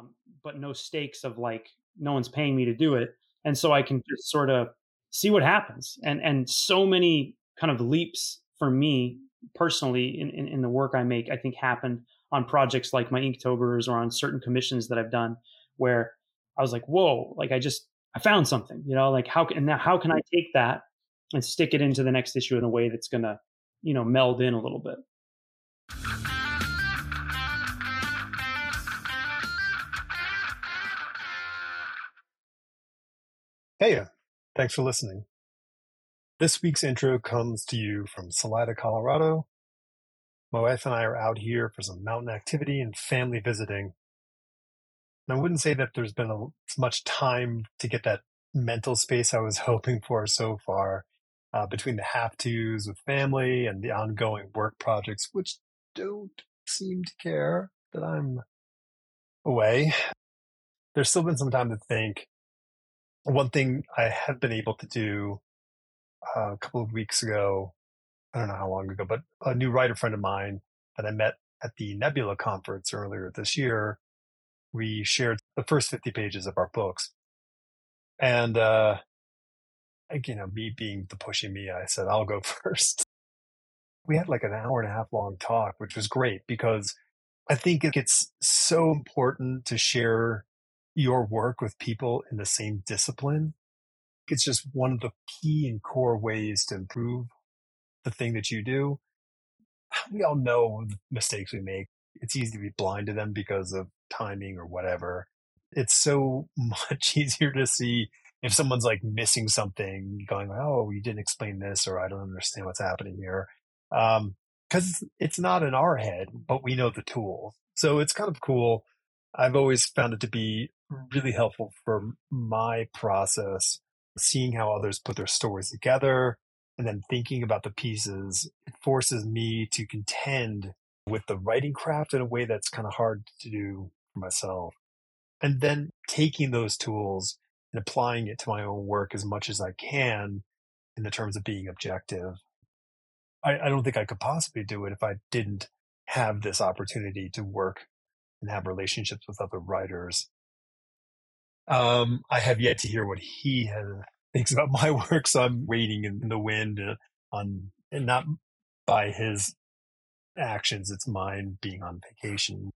um, but no stakes of like no one's paying me to do it, and so I can just sort of see what happens. And and so many kind of leaps for me personally in, in, in the work I make, I think happened on projects like my Inktober's or on certain commissions that I've done where I was like, whoa, like I just I found something, you know, like how can now how can I take that and stick it into the next issue in a way that's gonna, you know, meld in a little bit. Hey, thanks for listening. This week's intro comes to you from Salida, Colorado. My wife and I are out here for some mountain activity and family visiting. And I wouldn't say that there's been a, much time to get that mental space I was hoping for so far uh, between the have tos with family and the ongoing work projects, which don't seem to care that I'm away. There's still been some time to think. One thing I have been able to do uh, a couple of weeks ago, I don't know how long ago, but a new writer friend of mine that I met at the Nebula conference earlier this year, we shared the first 50 pages of our books. And, uh, you know, me being the pushing me, I said, I'll go first. We had like an hour and a half long talk, which was great because I think it's so important to share your work with people in the same discipline. It's just one of the key and core ways to improve the thing that you do. We all know the mistakes we make. It's easy to be blind to them because of timing or whatever. It's so much easier to see if someone's like missing something, going, "Oh, you didn't explain this," or "I don't understand what's happening here," because um, it's not in our head, but we know the tools. So it's kind of cool. I've always found it to be really helpful for my process, seeing how others put their stories together, and then thinking about the pieces. It forces me to contend with the writing craft in a way that's kind of hard to do for myself. And then taking those tools and applying it to my own work as much as I can in the terms of being objective. I, I don't think I could possibly do it if I didn't have this opportunity to work and have relationships with other writers. Um, I have yet to hear what he has, thinks about my work, so I'm waiting in the wind uh, on, and not by his actions. It's mine being on vacation.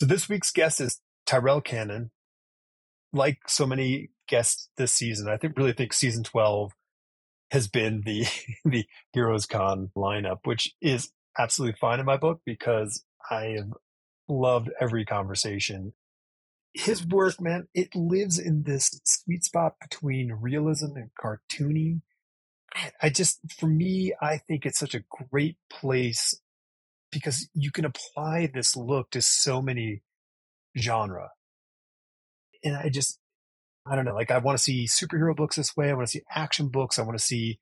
So this week's guest is Tyrell Cannon, like so many guests this season, I think really think season 12 has been the the Heroes Con lineup, which is absolutely fine in my book because I have loved every conversation. His work, man, it lives in this sweet spot between realism and cartoony. I just, for me, I think it's such a great place because you can apply this look to so many genre. And I just, I don't know, like I want to see superhero books this way. I want to see action books. I want to see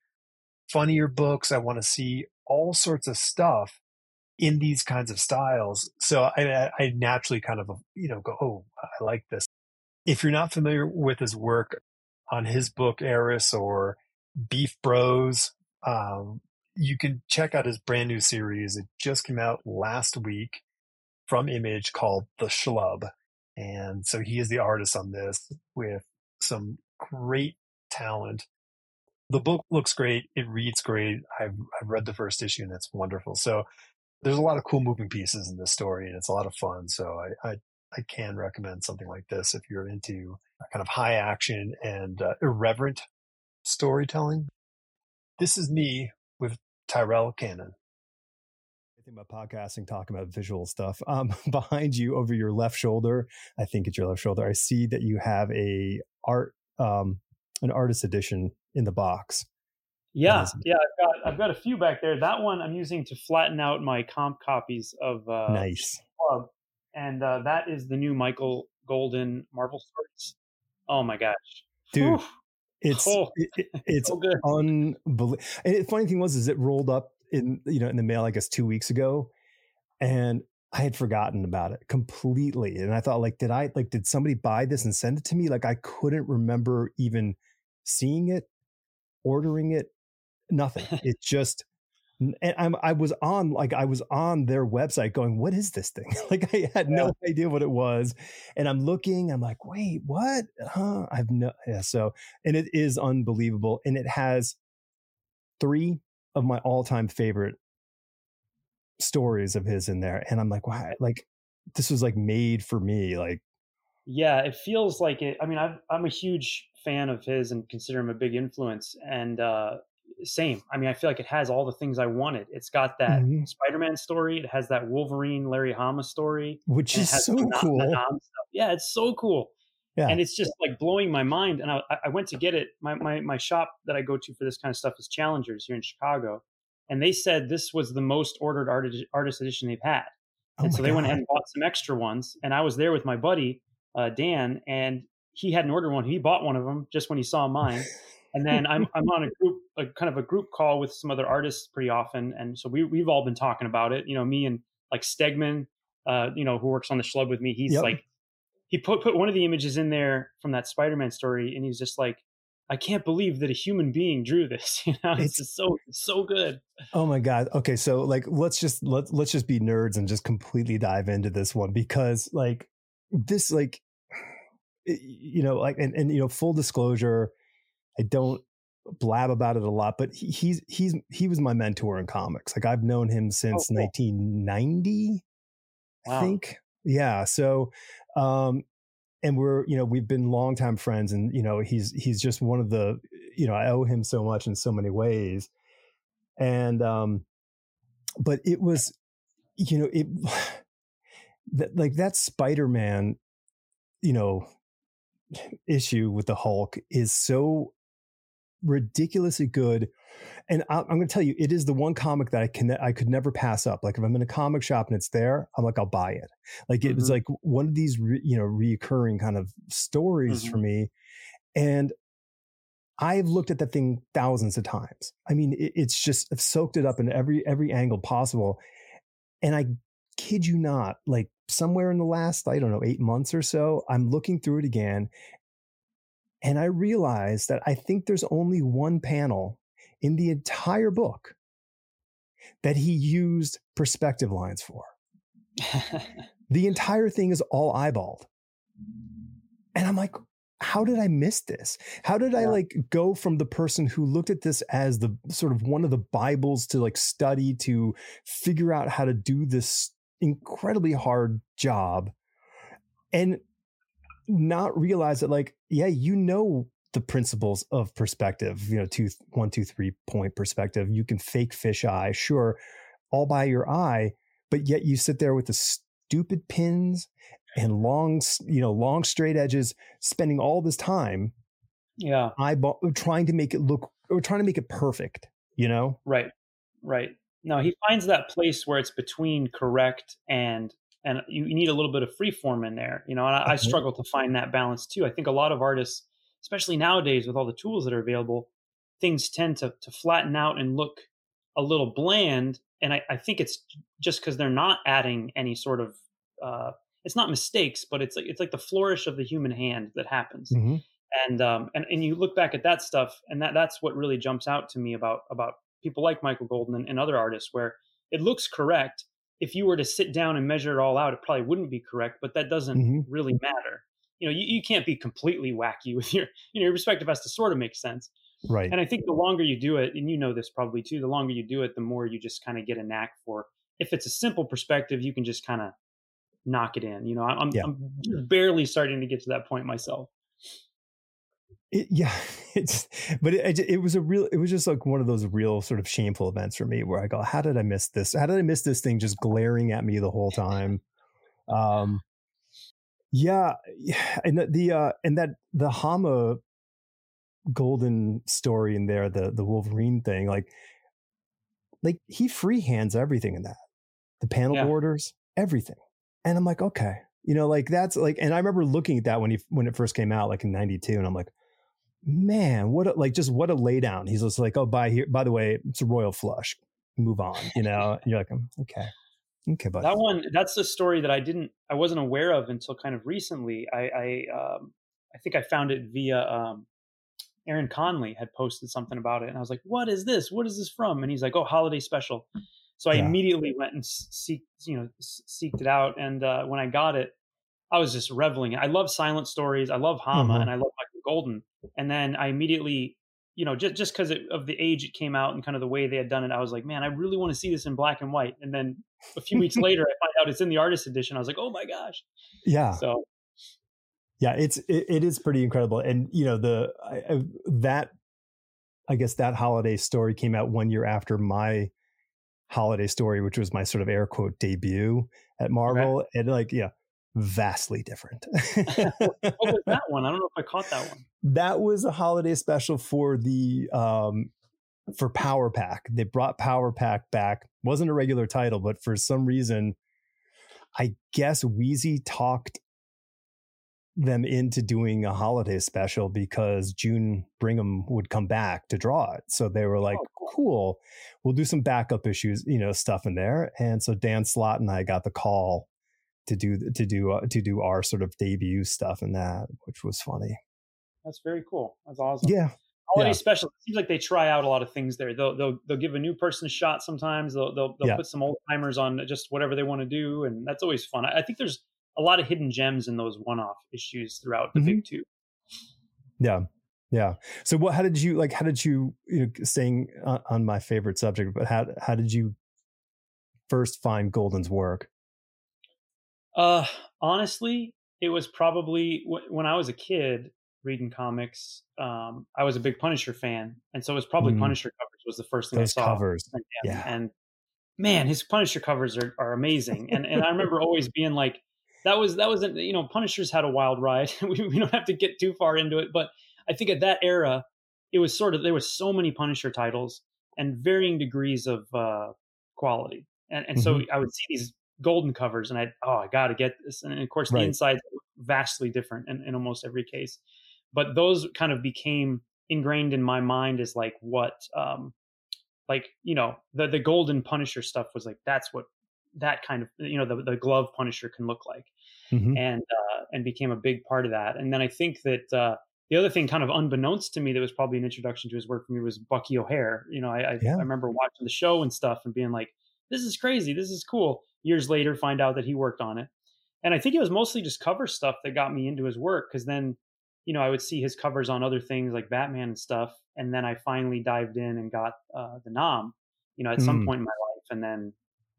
funnier books. I want to see all sorts of stuff in these kinds of styles. So I, I naturally kind of, you know, go, oh, I like this. If you're not familiar with his work on his book, Eris or Beef Bros, um, you can check out his brand new series. It just came out last week from Image called The Schlub. And so he is the artist on this with some great talent. The book looks great. It reads great. I've, I've read the first issue and it's wonderful. So there's a lot of cool moving pieces in this story and it's a lot of fun. So I, I, I can recommend something like this if you're into kind of high action and uh, irreverent storytelling. This is me with Tyrell Cannon about podcasting, talking about visual stuff. Um, behind you, over your left shoulder, I think it's your left shoulder. I see that you have a art, um, an artist edition in the box. Yeah, yeah, I've got I've got a few back there. That one I'm using to flatten out my comp copies of uh, nice Club, and uh, that is the new Michael Golden Marvel stories. Oh my gosh, dude! Whew. It's oh, it, it's so unbelievable. And the funny thing was, is it rolled up in you know in the mail I guess two weeks ago, and I had forgotten about it completely. And I thought like, did I like did somebody buy this and send it to me? Like I couldn't remember even seeing it, ordering it, nothing. it just and I'm, I was on like I was on their website going, what is this thing? like I had yeah. no idea what it was, and I'm looking, I'm like, wait, what? Huh? I've no yeah. So and it is unbelievable, and it has three of my all time favorite stories of his in there, and I'm like, wow, like this was like made for me, like. Yeah, it feels like it. I mean, i I'm a huge fan of his and consider him a big influence. And uh, same. I mean, I feel like it has all the things I wanted. It's got that mm-hmm. Spider-Man story. It has that Wolverine Larry Hama story, which is so cool. Yeah, it's so cool. Yeah. And it's just like blowing my mind. And I, I went to get it. My, my, my shop that I go to for this kind of stuff is Challengers here in Chicago. And they said this was the most ordered artist, artist edition they've had. Oh and so they God. went ahead and bought some extra ones. And I was there with my buddy, uh, Dan, and he hadn't ordered one. He bought one of them just when he saw mine. And then I'm I'm on a group a kind of a group call with some other artists pretty often, and so we we've all been talking about it. You know, me and like Stegman, uh, you know, who works on the Schlub with me. He's yep. like, he put put one of the images in there from that Spider-Man story, and he's just like, I can't believe that a human being drew this. You know, it's, it's just so so good. Oh my god. Okay, so like let's just let let's just be nerds and just completely dive into this one because like this like you know like and, and you know full disclosure I don't blab about it a lot, but he, he's he's he was my mentor in comics. Like I've known him since oh, cool. 1990, wow. I think. Yeah. So, um, and we're you know we've been longtime friends, and you know he's he's just one of the you know I owe him so much in so many ways, and um, but it was you know it that like that Spider Man, you know issue with the Hulk is so ridiculously good. And I, am going to tell you, it is the one comic that I can I could never pass up. Like if I'm in a comic shop and it's there, I'm like I'll buy it. Like it mm-hmm. was like one of these re, you know recurring kind of stories mm-hmm. for me, and I've looked at that thing thousands of times. I mean, it, it's just I've soaked it up in every every angle possible, and I kid you not, like somewhere in the last I don't know eight months or so, I'm looking through it again, and I realized that I think there's only one panel in the entire book that he used perspective lines for. the entire thing is all eyeballed. And I'm like, how did I miss this? How did I like go from the person who looked at this as the sort of one of the Bibles to like study to figure out how to do this incredibly hard job and not realize that like yeah you know the principles of perspective you know two one two three point perspective. You can fake fish eye sure all by your eye but yet you sit there with the stupid pins and long you know long straight edges spending all this time yeah. eyeball uh, trying to make it look or trying to make it perfect you know? Right right. No he finds that place where it's between correct and and you, need a little bit of free form in there you know and I, I, struggle to find that balance too. I think a lot of artists especially nowadays with all the tools that are available things tend to, to flatten out and look a little bland and i, I think it's just because they're not adding any sort of uh, it's not mistakes but it's like it's like the flourish of the human hand that happens. Mm-hmm. and um and, and you look back at that stuff and that that's what really jumps out to me about about people like michael golden and, and other artists where it looks correct if you were to sit down and measure it all out, it probably wouldn't be correct, but that doesn't mm-hmm. really matter. You know, you, you can't be completely wacky with your, you know, your perspective has to sort of make sense. Right. And I think the longer you do it, and you know this probably too, the longer you do it, the more you just kind of get a knack for. If it's a simple perspective, you can just kind of knock it in. You know, I'm, yeah. I'm barely starting to get to that point myself. It, yeah, it's but it, it was a real. It was just like one of those real sort of shameful events for me where I go, "How did I miss this? How did I miss this thing just glaring at me the whole time?" Um, yeah, and the, the uh, and that the Hama golden story in there, the the Wolverine thing, like like he freehands everything in that, the panel yeah. borders, everything, and I'm like, okay, you know, like that's like, and I remember looking at that when he when it first came out, like in '92, and I'm like, man, what a, like just what a laydown. He's just like, oh, by here, by the way, it's a royal flush. Move on, you know. And you're like, um, okay, okay, but that one, that's the story that I didn't, I wasn't aware of until kind of recently. I, I, um, I think I found it via um, Aaron Conley had posted something about it, and I was like, "What is this? What is this from?" And he's like, "Oh, holiday special." So I yeah. immediately went and seek, you know, seeked it out, and uh, when I got it, I was just reveling. I love silent stories. I love Hama, mm-hmm. and I love Michael Golden. And then I immediately, you know, just just because of the age it came out and kind of the way they had done it, I was like, man, I really want to see this in black and white. And then a few weeks later, I find out it's in the artist edition. I was like, oh my gosh. Yeah. So yeah, it's it, it is pretty incredible, and you know the I, that I guess that holiday story came out one year after my holiday story, which was my sort of air quote debut at Marvel, and like yeah, vastly different. what was that one? I don't know if I caught that one. That was a holiday special for the um for Power Pack. They brought Power Pack back. wasn't a regular title, but for some reason, I guess Weezie talked them into doing a holiday special because June Brigman would come back to draw it. So they were like, oh, cool, we'll do some backup issues, you know, stuff in there. And so Dan Slott and I got the call to do to do uh, to do our sort of debut stuff and that, which was funny. That's very cool. That's awesome. Yeah. Holiday yeah. special. It seems like they try out a lot of things there. They'll they'll they'll give a new person a shot sometimes. They'll they'll, they'll yeah. put some old timers on just whatever they want to do, and that's always fun. I, I think there's a lot of hidden gems in those one-off issues throughout the mm-hmm. big two. Yeah, yeah. So what? How did you like? How did you, you know, staying on my favorite subject? But how how did you first find Golden's work? Uh, honestly, it was probably when I was a kid reading comics. Um, I was a big Punisher fan, and so it was probably mm. Punisher covers was the first thing Those I saw. Covers, and, yeah. and man, his Punisher covers are, are amazing. And and I remember always being like, that was that was you know Punishers had a wild ride. we, we don't have to get too far into it, but I think at that era, it was sort of there was so many Punisher titles and varying degrees of uh, quality, and and mm-hmm. so I would see these golden covers, and I oh I got to get this, and of course right. the insides vastly different in, in almost every case, but those kind of became ingrained in my mind as like what um like you know the the golden punisher stuff was like that's what that kind of you know the, the glove punisher can look like mm-hmm. and uh, and became a big part of that and then i think that uh, the other thing kind of unbeknownst to me that was probably an introduction to his work for me was bucky o'hare you know i I, yeah. I, remember watching the show and stuff and being like this is crazy this is cool years later find out that he worked on it and i think it was mostly just cover stuff that got me into his work because then you know i would see his covers on other things like batman and stuff and then i finally dived in and got uh, the 'Nam you know at mm. some point in my life and then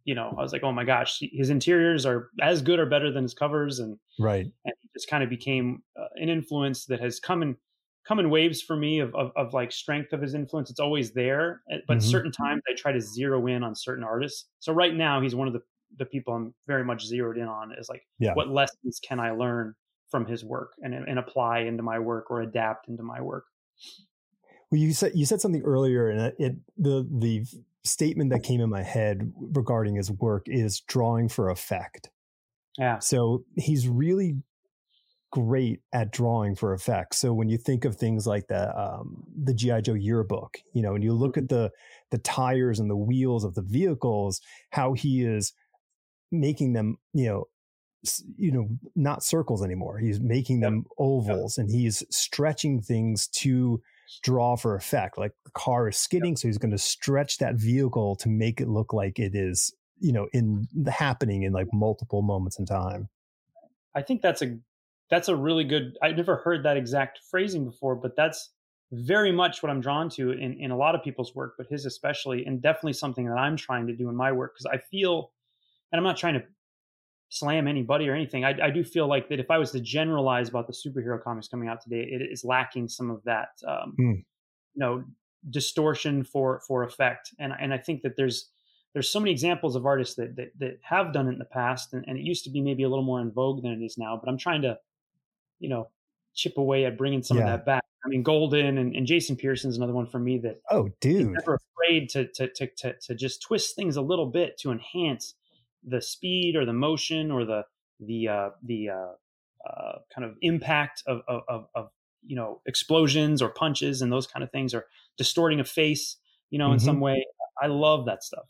you know, I was like, oh my gosh, his interiors are as good or better than his covers, and right, and he just kind of became uh, an influence that has come in come in waves for me of, of, of like strength of his influence. It's always there, eh, but mm-hmm. certain times I try to zero in on certain artists. So right now, he's one of the the people I'm very much zeroed in on. Is like, yeah. what lessons can I learn from his work and and apply into my work or adapt into my work. Well, you said you said something earlier, and it the the statement that came in my head regarding his work is drawing for effect. Yeah. So he's really great at drawing for effect. So when you think of things like the um, the GI Joe yearbook, you know, and you look at mm-hmm. the the tires and the wheels of the vehicles, how he is making them, you know, you know, not circles anymore. He's making them ovals, and he's stretching things to draw for effect. Like the car is skidding, so he's going to stretch that vehicle to make it look like it is, you know, in the happening in like multiple moments in time. I think that's a that's a really good. I've never heard that exact phrasing before, but that's very much what I'm drawn to in in a lot of people's work, but his especially, and definitely something that I'm trying to do in my work because I feel, and I'm not trying to slam anybody or anything. I, I, do feel like that if I was to generalize about the superhero comics coming out today, it is lacking some of that, um, mm. you know, distortion for for effect. And and I think that there's there's so many examples of artists that that, that have done it in the past, and, and it used to be maybe a little more in vogue than it is now. But I'm trying to, you know, chip away at bringing some yeah. of that back. I mean, Golden and, and Jason Pearson's another one for me that oh, dude, never afraid to, to to to to just twist things a little bit to enhance the speed or the motion or the the uh, the uh, uh, kind of impact of, of, of you know explosions or punches and those kind of things or distorting a face you know mm-hmm. in some way i love that stuff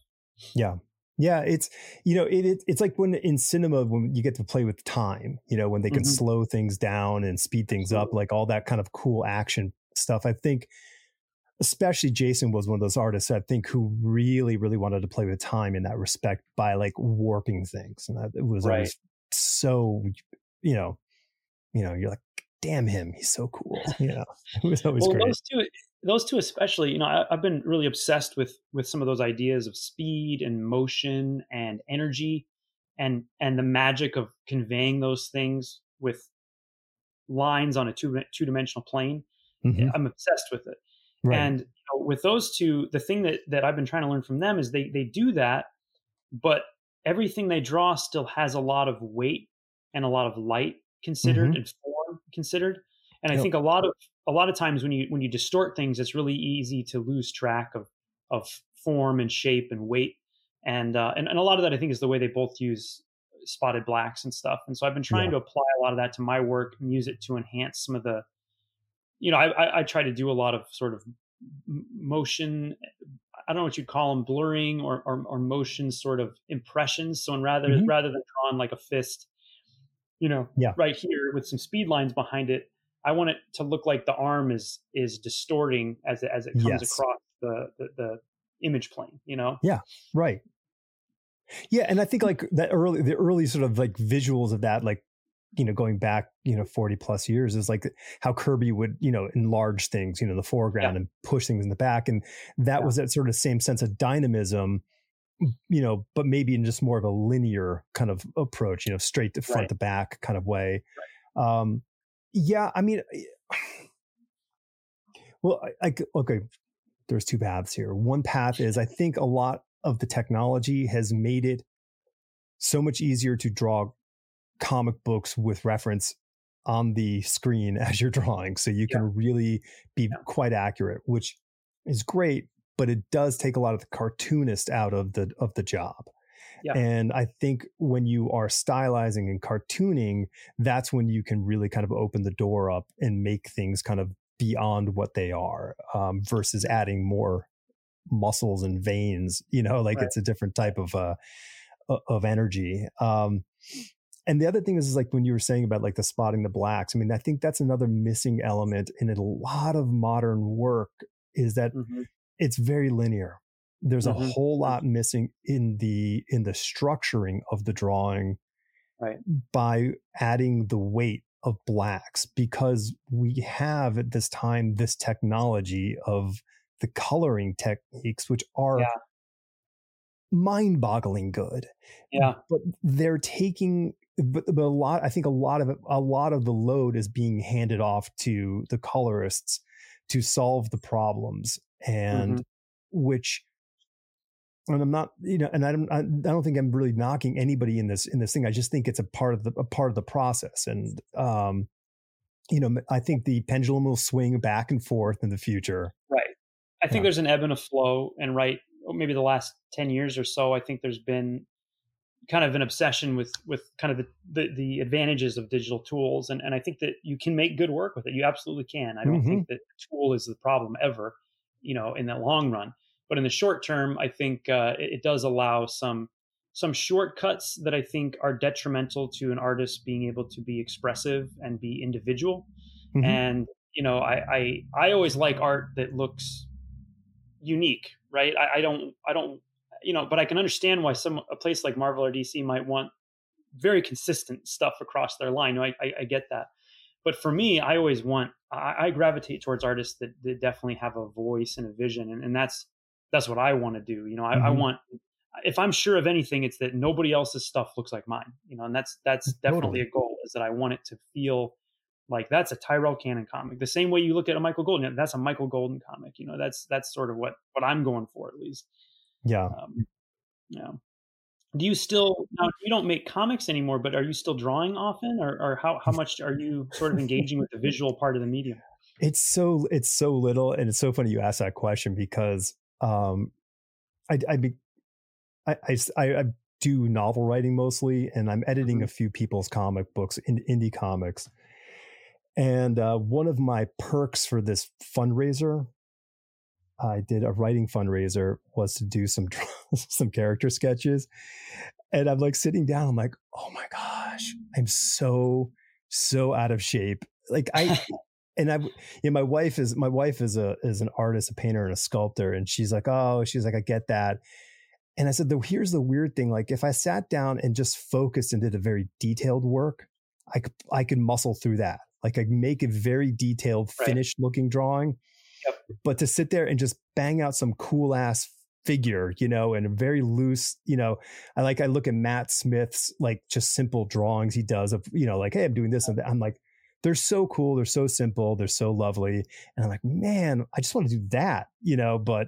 yeah yeah it's you know it, it, it's like when in cinema when you get to play with time you know when they can mm-hmm. slow things down and speed things up like all that kind of cool action stuff. I think especially Jason was one of those artists I think who really, really wanted to play with time in that respect by like warping things. And that, it was right. always so, you know, you know, you're like, damn him, he's so cool. You know, it was always well, great. Those two, those two especially, you know, I, I've been really obsessed with with some of those ideas of speed and motion and energy, and and the magic of conveying those things with lines on a two two dimensional plane. Mm-hmm. I'm obsessed with it. Right. And you know, with those two, the thing that that I've been trying to learn from them is they they do that, but everything they draw still has a lot of weight and a lot of light considered mm-hmm. and form considered. And yep. I think a lot of a lot of times when you when you distort things, it's really easy to lose track of of form and shape and weight. And uh, and, and a lot of that I think is the way they both use spotted blacks and stuff. And so I've been trying yeah. to apply a lot of that to my work and use it to enhance some of the you know, I, I, I try to do a lot of sort of motion. I don't know what you'd call them, blurring or, or, or motion sort of impressions. So, rather mm-hmm. rather than drawing like a fist, you know, yeah. right here with some speed lines behind it, I want it to look like the arm is is distorting as it, as it comes yes. across the, the the image plane. You know? Yeah. Right. Yeah, and I think like that early, the early sort of like visuals of that, like you know, going back, you know, 40 plus years is like how Kirby would, you know, enlarge things, you know, the foreground yeah. and push things in the back. And that yeah. was that sort of same sense of dynamism, you know, but maybe in just more of a linear kind of approach, you know, straight to front right. to back kind of way. Right. Um, yeah, I mean, well, I, I, okay, there's two paths here. One path is I think a lot of the technology has made it so much easier to draw comic books with reference on the screen as you're drawing. So you can yeah. really be yeah. quite accurate, which is great, but it does take a lot of the cartoonist out of the of the job. Yeah. And I think when you are stylizing and cartooning, that's when you can really kind of open the door up and make things kind of beyond what they are um, versus adding more muscles and veins, you know, like right. it's a different type of, uh, of energy. Um, and the other thing is, is like when you were saying about like the spotting the blacks i mean i think that's another missing element in a lot of modern work is that mm-hmm. it's very linear there's mm-hmm. a whole lot missing in the in the structuring of the drawing right. by adding the weight of blacks because we have at this time this technology of the coloring techniques which are yeah. mind-boggling good yeah but they're taking but, but a lot, I think a lot of it, a lot of the load is being handed off to the colorists to solve the problems, and mm-hmm. which, and I'm not, you know, and I don't, I don't think I'm really knocking anybody in this in this thing. I just think it's a part of the a part of the process, and um, you know, I think the pendulum will swing back and forth in the future. Right. I think yeah. there's an ebb and a flow, and right, maybe the last ten years or so, I think there's been kind of an obsession with with kind of the, the, the advantages of digital tools. And and I think that you can make good work with it. You absolutely can. I don't mm-hmm. think that tool is the problem ever you know in the long run. But in the short term I think uh, it, it, does allow some some shortcuts that I think are detrimental to an artist being able to be expressive and be individual. Mm-hmm. and you know I, I I always like art that looks unique right? I, I don't I don't you know, but I can understand why some a place like Marvel or DC might want very consistent stuff across their line. I, I, I get that, but for me, I always want I, I gravitate towards artists that, that, definitely have a voice and a vision, and, and that's that's what I want to do. You know, I, mm-hmm. I, want if I'm sure of anything, it's that nobody else's stuff looks like mine. You know, and that's that's definitely totally. a goal. Is that I want it to feel like that's a Tyrell Cannon comic. The same way you look at a Michael Golden, that's a Michael Golden comic. You know, that's that's sort of what what I'm going for at least. Yeah. Um, yeah. Do you still now? You don't make comics anymore, but are you still drawing often, or, or how how much are you sort of engaging with the visual part of the medium? It's so it's so little, and it's so funny you ask that question because um, I I, be, I, I, I do novel writing mostly, and I'm editing mm-hmm. a few people's comic books in indie comics. And uh, one of my perks for this fundraiser I did a writing fundraiser was to do some some character sketches, and I'm like sitting down. I'm like, oh my gosh, I'm so so out of shape. Like I and I, you know, my wife is my wife is a is an artist, a painter, and a sculptor, and she's like, oh, she's like, I get that. And I said, the, here's the weird thing: like, if I sat down and just focused and did a very detailed work, I could I could muscle through that. Like, I make a very detailed, right. finished looking drawing. Yep. But to sit there and just bang out some cool ass figure, you know, and a very loose, you know, I like I look at Matt Smith's like just simple drawings he does of, you know, like, hey, I'm doing this and that. I'm like, they're so cool, they're so simple, they're so lovely. And I'm like, man, I just want to do that, you know, but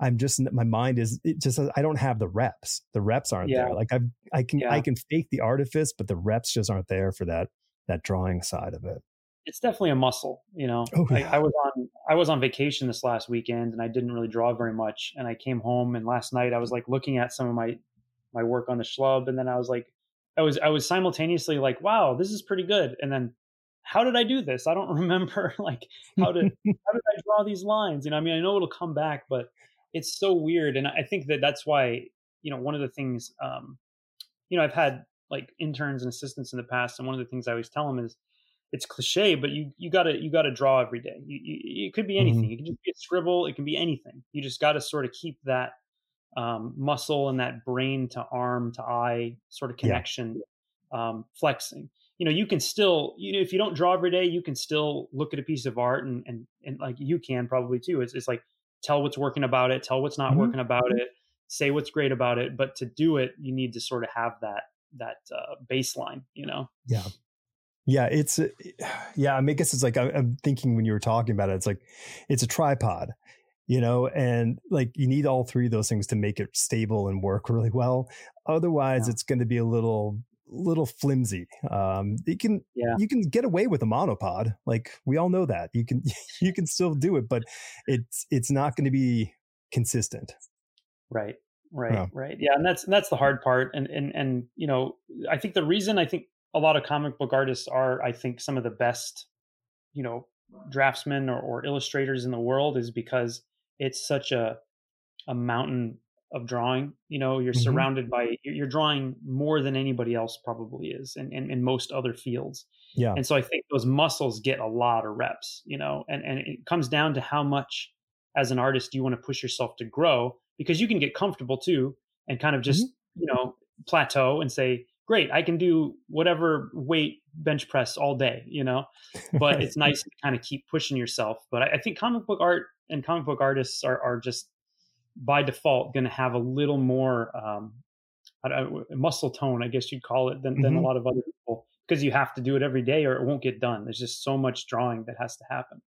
I'm just my mind is it just I don't have the reps. The reps aren't yeah. there. Like I I can yeah. I can fake the artifice, but the reps just aren't there for that that drawing side of it it's definitely a muscle, you know. Oh, yeah. I, I, was on I was on vacation this last weekend and I didn't really draw very much. And I came home and last night I was like looking at some of my my work on the schlub and then I was like I was I was simultaneously like, wow, this is pretty good. And then how did I do this? I don't remember like how did how did I draw these lines? You know, I mean, I know it'll come back, but it's so weird. And I think that that's why, you know, one of the things um you know, I've had like interns and assistants in the past and one of the things I always tell them is it's cliche, but you you gotta you gotta draw every day. You, you, it could be anything. Mm-hmm. It can just be a scribble. It can be anything. You just got to sort of keep that um, muscle and that brain to arm to eye sort of connection yeah. um, flexing. You know, you can still you know if you don't draw every day, you can still look at a piece of art and and and like you can probably too. It's it's like tell what's working about it, tell what's not mm-hmm. working about it, say what's great about it. But to do it, you need to sort of have that that uh, baseline. You know. Yeah. Yeah, it's yeah. I mean, I guess it's like I'm thinking when you were talking about it, it's like it's a tripod, you know, and like you need all three of those things to make it stable and work really well. Otherwise, yeah. it's going to be a little little flimsy. Um, you can yeah. you can get away with a monopod, like we all know that you can you can still do it, but it's it's not going to be consistent. Right. Right, yeah. right, yeah, and that's and that's the hard part, and and and you know, I think the reason I think a lot of comic book artists are, I think, some of the best, you know, draftsmen or, or illustrators in the world is because it's such a a mountain of drawing. You know, you're mm-hmm. surrounded by you're drawing more than anybody else probably is, and in, in, in, most other fields. Yeah. And so I think those muscles get a lot of reps. You know, and and it comes down to how much as an artist you want to push yourself to grow because you can get comfortable too and kind of just mm-hmm. you know plateau and say great, I can do whatever weight bench press all day, you know. But it's nice to kind of keep pushing yourself. But I, I think comic book art and comic book artists are are just by default going to have a little more um, muscle tone, I guess you'd call it, than, mm-hmm. than a mm-hmm. lot of other people because you have to do it every day or it won't get done. There's just so much drawing that has to happen.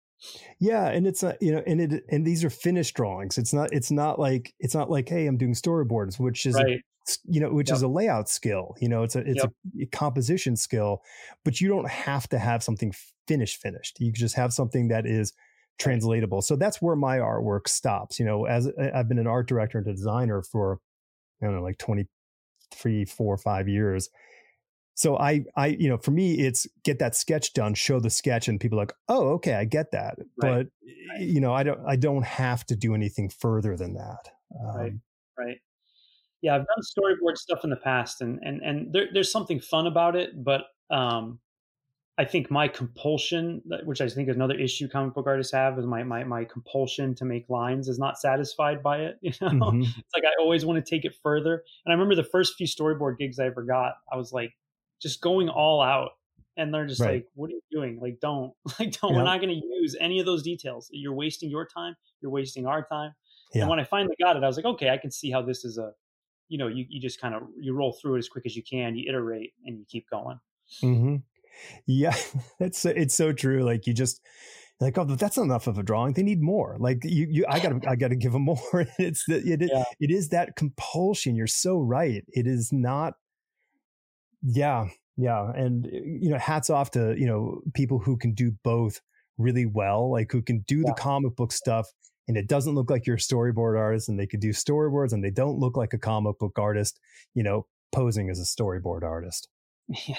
Yeah, and it's not you know, and it and these are finished drawings. It's not it's not like it's not like hey, I'm doing storyboards, which is right you know, which yep. is a layout skill. You know, it's a it's yep. a, composition skill, but you don't have to have something finished finished. You just have something that is translatable. So that's where my artwork stops. You know, as I've been an art director and a designer for I don't know, like 23, four, five years. So I, I, you know, for me, it's get that sketch done, show the sketch, and people like, oh, okay, I get that. Right. But right. you know, I don't, I don't have to do anything further than that. Um, right. Right yeah, I've done storyboard stuff in the past, and and and there, there's something fun about it, but um, I think my compulsion, which I think is another issue comic book artists have, is my my my compulsion to make lines is not satisfied by it. You know, mm-hmm. it's like I always want to take it further. And I remember the first few storyboard gigs I ever got, I was like just going all out, and they're just right. like, "What are you doing? Like, don't like don't. We're not going to use any of those details. You're wasting your time. You're wasting our time." Yeah. And when I finally got it, I was like, "Okay, I can see how this is a you know you, you just kind of you roll through it as quick as you can you iterate and you keep going mm-hmm. yeah that's it's so true like you just like oh that's not enough of a drawing they need more like you, you i gotta i gotta give them more it's the, it, yeah. it is that compulsion you're so right it is not yeah yeah and you know hats off to you know people who can do both really well like who can do yeah. the comic book stuff and it doesn't look like you're a storyboard artist and they could do storyboards and they don't look like a comic book artist, you know, posing as a storyboard artist. Yeah.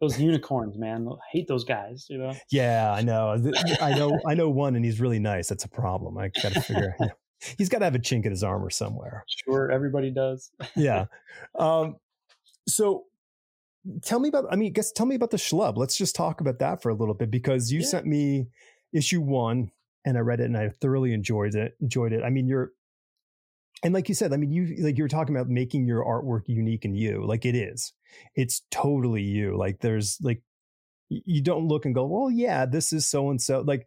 Those unicorns, man. I hate those guys, you know? Yeah, I know. I know I know one and he's really nice. That's a problem. I gotta figure you know, he's gotta have a chink in his armor somewhere. Sure, everybody does. yeah. Um so tell me about i mean guess tell me about the schlub let's just talk about that for a little bit because you yeah. sent me issue one and I read it and I thoroughly enjoyed it. Enjoyed it. I mean, you're, and like you said, I mean, you like you were talking about making your artwork unique and you. Like it is, it's totally you. Like there's like you don't look and go, well, yeah, this is so and so. Like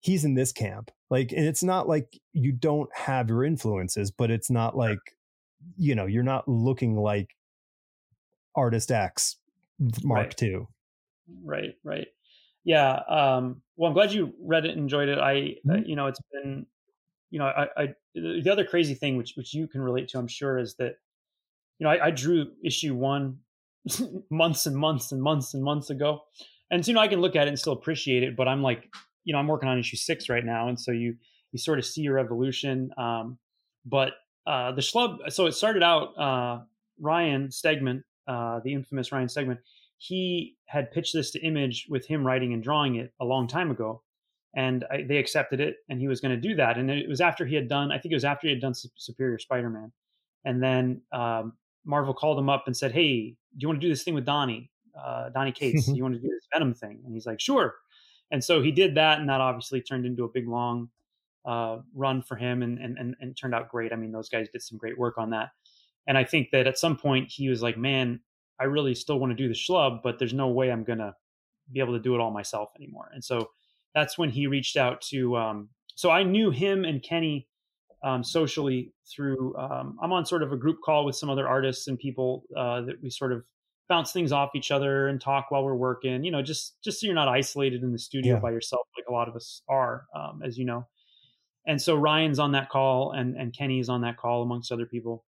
he's in this camp. Like, and it's not like you don't have your influences, but it's not like you know you're not looking like artist X Mark right. II. Right, right. Yeah. Um, well, I'm glad you read it and enjoyed it. I, mm-hmm. uh, you know, it's been, you know, I, I, the other crazy thing, which, which you can relate to, I'm sure, is that, you know, I, I drew issue one months and months and months and months ago. And so, you know, I can look at it and still appreciate it, but I'm like, you know, I'm working on issue six right now. And so you, you sort of see your evolution. Um, but, uh, the schlub, so it started out, uh, Ryan Stegman, uh, the infamous Ryan Stegman, he had pitched this to Image with him writing and drawing it a long time ago, and I, they accepted it, and he was going to do that. And it was after he had done, I think it was after he had done Superior Spider-Man, and then um, Marvel called him up and said, "Hey, do you want to do this thing with Donny, uh, Donny Cates? you want to do this Venom thing?" And he's like, "Sure." And so he did that, and that obviously turned into a big long uh, run for him, and, and and and turned out great. I mean, those guys did some great work on that. And I think that at some point he was like, "Man, I really still want to do the schlub, but there's no way I'm gonna be able to do it all myself anymore. And so that's when he reached out to. Um, so I knew him and Kenny um, socially through. Um, I'm on sort of a group call with some other artists and people uh, that we sort of bounce things off each other and talk while we're working. You know, just just so you're not isolated in the studio yeah. by yourself like a lot of us are, um, as you know. And so Ryan's on that call and and Kenny's on that call amongst other people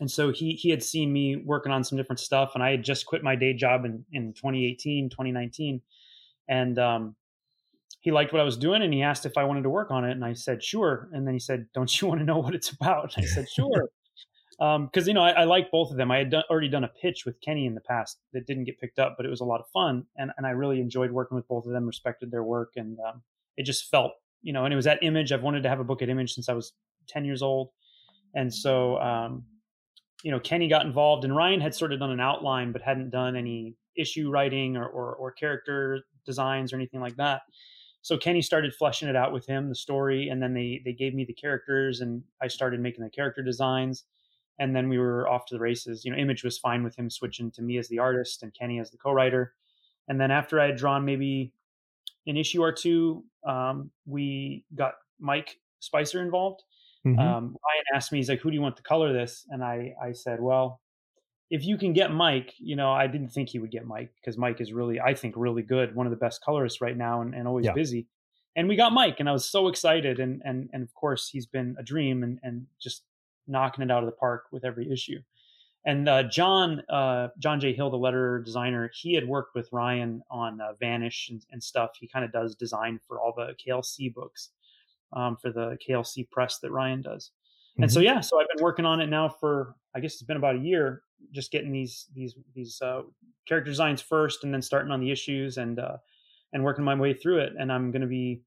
and so he he had seen me working on some different stuff and i had just quit my day job in in 2018 2019 and um, he liked what i was doing and he asked if i wanted to work on it and i said sure. And then he said don't you want to know what it's about? I said sure. Because um, you know I, I, like both of them. I had done, already done a pitch with kenny in the past that didn't get picked up but it was a lot of fun and, and i really enjoyed working with both of them respected their work and um, it just felt you know and it was that image. I've wanted to have a book at image since i was 10 years old. And so um, you know, Kenny got involved and Ryan had sort of done an outline, but hadn't done any issue writing or, or, or character designs or anything like that. So Kenny started fleshing it out with him, the story, and then they they gave me the characters, and I started making the character designs, and then we were off to the races. You know, Image was fine with him switching to me as the artist and Kenny as the co-writer, and then after I had drawn maybe an issue or two, um, we got Mike Spicer involved, Mm-hmm. Um, Ryan asked me, he's like, "Who do you want to color this?" And I I said, "Well, if you can get Mike, you know, I didn't think he would get Mike because Mike is really, I think, really good, one of the best colorists right now, and, and always yeah. busy. And we got Mike, and I was so excited, and and and of course, he's been a dream, and and just knocking it out of the park with every issue. And uh, John uh, John J Hill, the letter designer, he had worked with Ryan on uh, Vanish and, and stuff. He kind of does design for all the KLC books um, for the KLC press that Ryan does. And mm-hmm. so yeah, so I've been working on it now for I guess it's been about a year, just getting these these these uh, character designs first, and then starting on the issues and uh, and working my way through it. And I'm going to be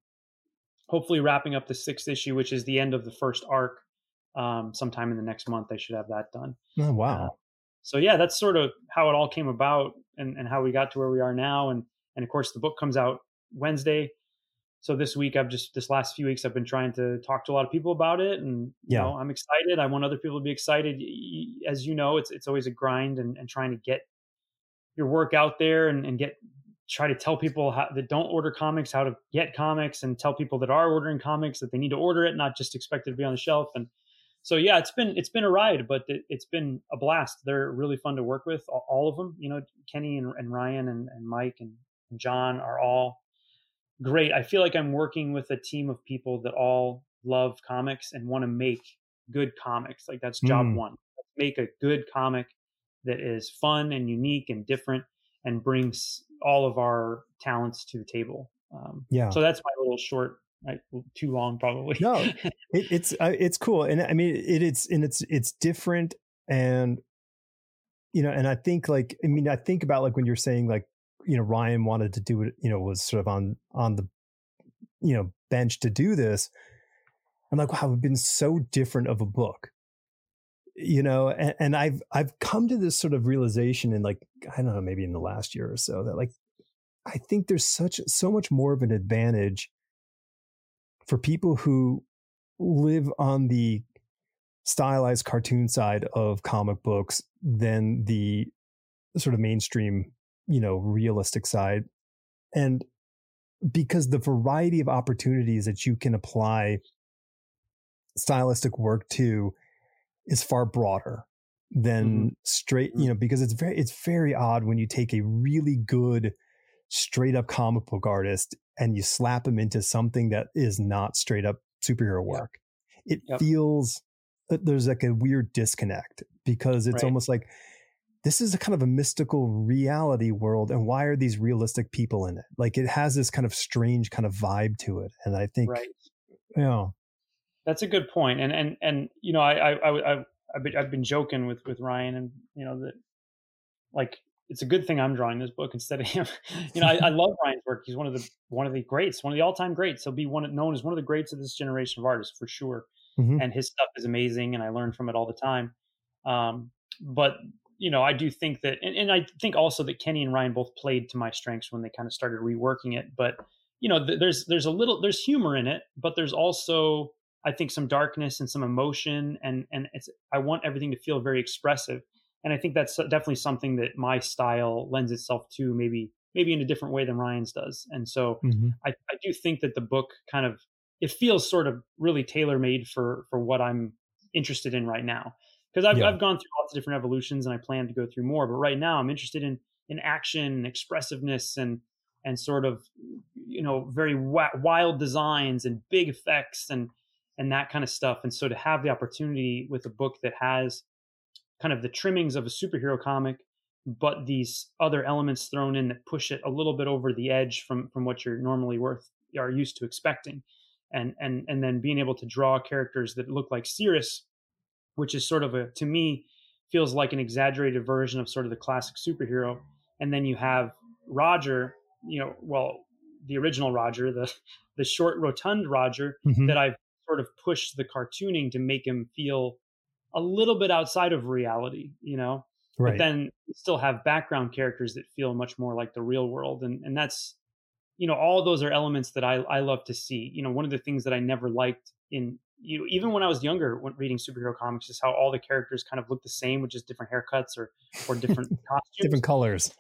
hopefully wrapping up the sixth issue, which is the end of the first arc. Um, sometime in the next month, I should have that done. Oh wow! Uh, so yeah, that's sort of how it all came about, and, and how we got to where we are now. And and of course, the book comes out Wednesday so this week I've just this last few weeks I've been trying to talk to a lot of people about it, and yeah. you know I'm excited. I want other people to be excited. As you know, it's it's always a grind and, and trying to get your work out there and, and get try to tell people how, that don't order comics how to get comics and tell people that are ordering comics that they need to order it, not just expect it to be on the shelf. And so yeah, it's been it's been a ride, but it, has been a blast. They're really fun to work with, all of them. You know, Kenny and, and Ryan and, and Mike and, and John are all great. I feel like I'm working with a team of people that all love comics and want to make good comics. Like that's job mm. one. Make a good comic that is fun and unique and different and brings all of our talents to the table. Um, yeah. So that's my little short, right, too long probably. no, it, it's uh, it's cool, and I mean it, it's and it's it's different, and you know, and I think like I mean I think about like when you're saying like you know Ryan wanted to do it, you know, was sort of on on the you know bench to do this. I'm like, wow, it's been so different of a book, you know, and, and I've I've come to this sort of realization in like I don't know, maybe in the last year or so that like I think there's such so much more of an advantage for people who live on the stylized cartoon side of comic books than the sort of mainstream, you know, realistic side. And because the variety of opportunities that you can apply stylistic work to is far broader than mm-hmm. straight, you mm-hmm. know, because it's very it's very odd when you take a really good straight up comic book artist and you slap him into something that is not straight up superhero work. Yep. It yep. feels that there's like a weird disconnect because it's right. almost like this is a kind of a mystical reality world and why are these realistic people in it? Like it has this kind of strange kind of vibe to it and i think right. you know that's a good point and and and you know i i, I I've, been, I've been joking with with ryan and you know that like it's a good thing i'm drawing this book instead of him. You know I, I love ryan's work. He's one of the one of the greats one of the all-time greats. He'll be one known as one of the greats of this generation of artists for sure mm-hmm. and his stuff is amazing and i learn from it all the time. Um, but you know, I do think that, and, and, I think also that Kenny and Ryan both played to my strengths when they kind of started reworking it. But you know, th- there's there's a little there's humor in it, but there's also I think some darkness and some emotion, and and it's I want everything to feel very expressive, and I think that's definitely something that my style lends itself to, maybe maybe in a different way than Ryan's does. And so mm-hmm. I, I do think that the book kind of it feels sort of really tailor made for for what I'm interested in right now because I've, yeah. I've gone through lots of different evolutions and I plan to go through more. But right now, I'm interested in in action, and expressiveness, and and sort of you know very wild designs and big effects and and that kind of stuff. And so to have the opportunity with a book that has kind of the trimmings of a superhero comic, but these other elements thrown in that push it a little bit over the edge from from what you're normally worth are used to expecting, and and and then being able to draw characters that look like Cirrus which is sort of a to me feels like an exaggerated version of sort of the classic superhero. And then you have Roger, you know, well, the original Roger, the the short rotund Roger mm-hmm. that I've sort of pushed the cartooning to make him feel a little bit outside of reality, you know. Right. But then still have background characters that feel much more like the real world. And and that's you know, all those are elements that I, I love to see. You know, one of the things that I never liked in you even when I was younger, when reading superhero comics, is how all the characters kind of look the same with just different haircuts or or different costumes, different colors.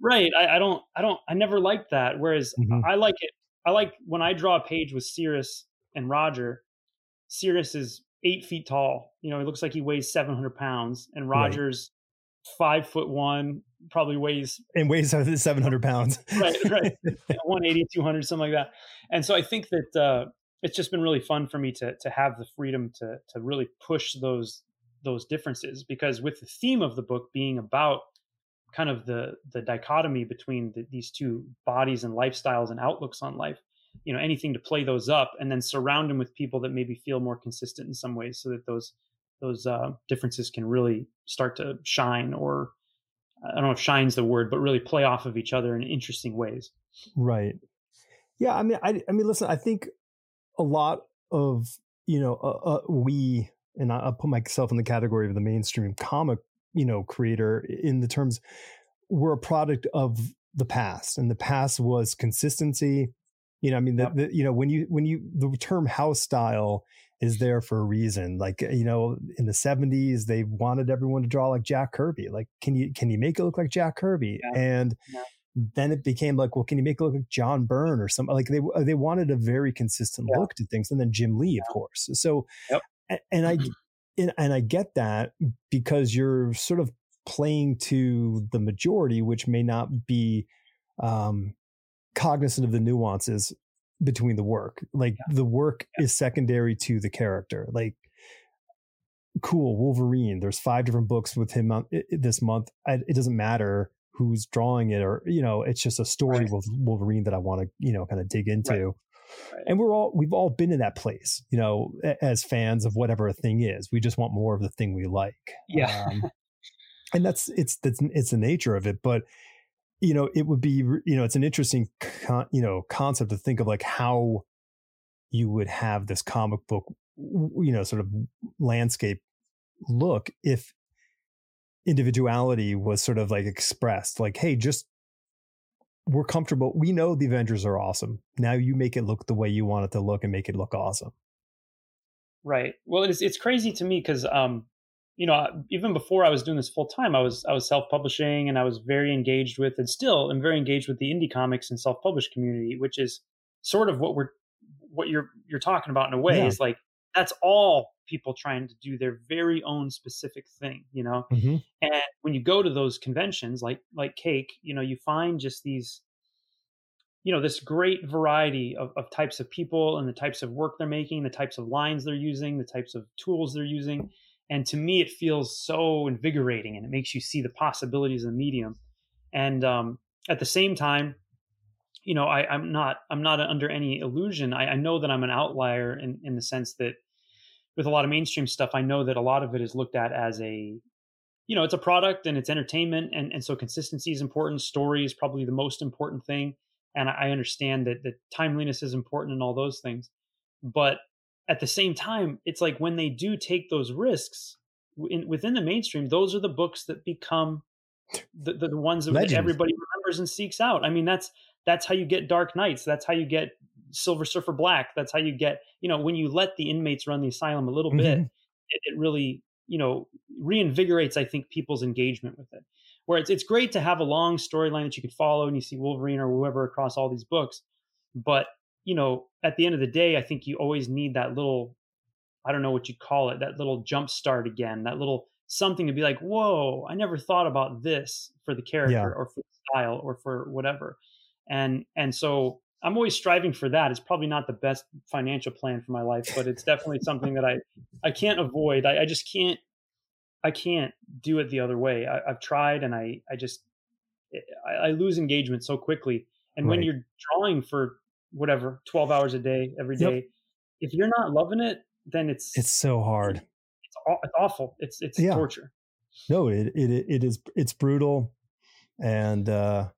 right. I, I, don't. I don't. I never liked that. Whereas mm-hmm. I like it. I like when I draw a page with Cirrus and Roger. Cirrus is eight feet tall. You know, he looks like he weighs seven hundred pounds, and Roger's right. five foot one, probably weighs and weighs seven hundred pounds. right. Right. 180, 200, something like that. And so I think that. uh it's just been really fun for me to to have the freedom to to really push those those differences because with the theme of the book being about kind of the the dichotomy between the, these two bodies and lifestyles and outlooks on life you know anything to play those up and then surround them with people that maybe feel more consistent in some ways so that those those uh, differences can really start to shine or i don't know if shine's the word but really play off of each other in interesting ways. Right. Yeah i mean i, I mean listen i think a lot of you know uh, uh, we and I, will put myself in the category of the mainstream comic you know creator in the terms we're a product of the past and the past was consistency. You know i mean the, the, you know when you when you the term house style is there for a reason. Like you know in the 70s they wanted everyone to draw like jack kirby. Like can you can you make it look like jack kirby? Yeah. and yeah then it became like, well, can you make it look like John Byrne or something? Like they they wanted a very consistent yeah. look to things, and then Jim Lee, of yeah. course. So, yep. and I and, and I get that because you're sort of playing to the majority, which may not be um, cognizant of the nuances between the work. Like yeah. the work is secondary to the character. Like cool wolverine there's five different books with him on this month it doesn't matter who's drawing it or you know it's just a story right. with wolverine that i want to you know kind of dig into right. Right. and we're all we've all been in that place you know as fans of whatever a thing is we just want more of the thing we like yeah um, and that's it's that's it's the nature of it but you know it would be you know it's an interesting con, you know concept to think of like how you would have this comic book you know sort of landscape look if individuality was sort of like expressed like hey just we're comfortable. We know the Avengers are awesome. Now you make it look the way you want it to look and make it look awesome. Right. Well, it's it's crazy to me because um, you know, even before I was doing this full time, I was I was self publishing and I was very engaged with, and still am very engaged with the indie comics and self published community, which is sort of what we're what you're you're talking about in a way yeah. is like that's all people trying to do their very own specific thing, you know. Mm-hmm. And when you go to those conventions, like like Cake, you know, you find just these you know this great variety of, of types of people and the types of work they're making the types of lines they're using the types of tools they're using and to me it feels so invigorating and it makes you see the possibilities of the medium and um, at the same time you know I, am not i'm not under any illusion I, I, know that i'm an outlier in, in the sense that with a lot of mainstream stuff i know that a lot of it is looked at as a you know it's a product and it's entertainment and, and so consistency is important story is probably the most important thing and I understand that the timeliness is important and all those things. But at the same time, it's like when they do take those risks in, within the mainstream, those are the books that become the, the, the ones that everybody remembers and seeks out. I mean, that's that's how you get Dark Knights. That's how you get Silver Surfer Black. That's how you get you know when you let the inmates run the asylum a little mm-hmm. bit, it, it really you know reinvigorates I think people's engagement with it where it's it's great to have a long storyline that you can follow and you see Wolverine or whoever across all these books. But, you know, at the end of the day, I think you always need that little I don't know what you call it, that little jump start again, that little something to be like, whoa, I never thought about this for the character yeah. or for the style or for whatever. And and so I'm always striving for that. It's probably not the best financial plan for my life, but it's definitely something that I I can't avoid. I, I just can't I can't do it the other way. I, have tried, and I I just I, I lose engagement so quickly. And right. when you're drawing for whatever twelve hours a day every day, yep. if you're not loving it, then it's it's so hard. It's, it's awful. It's it's yeah. torture. No, it it it is it's brutal, and uh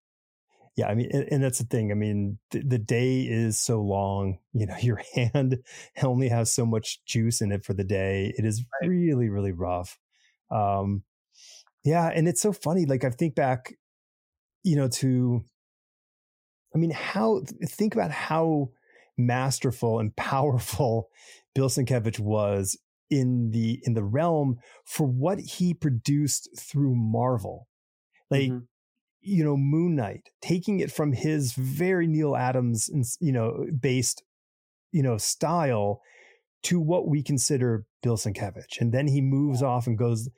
yeah, I mean, and, and that's the thing. I mean, the, the, day is so long. You know, your hand only has so much juice in it for the day. It is right. really, really rough. Um, yeah, and it's so funny. Like I think back, you know, to, I mean, how think about how masterful and powerful Bill Sienkiewicz was in the in the realm for what he produced through Marvel. Like mm-hmm. You know Moon Knight taking it from his very Neal Adams you know based you know style to what we consider Bill Sienkiewicz and then he moves off and goes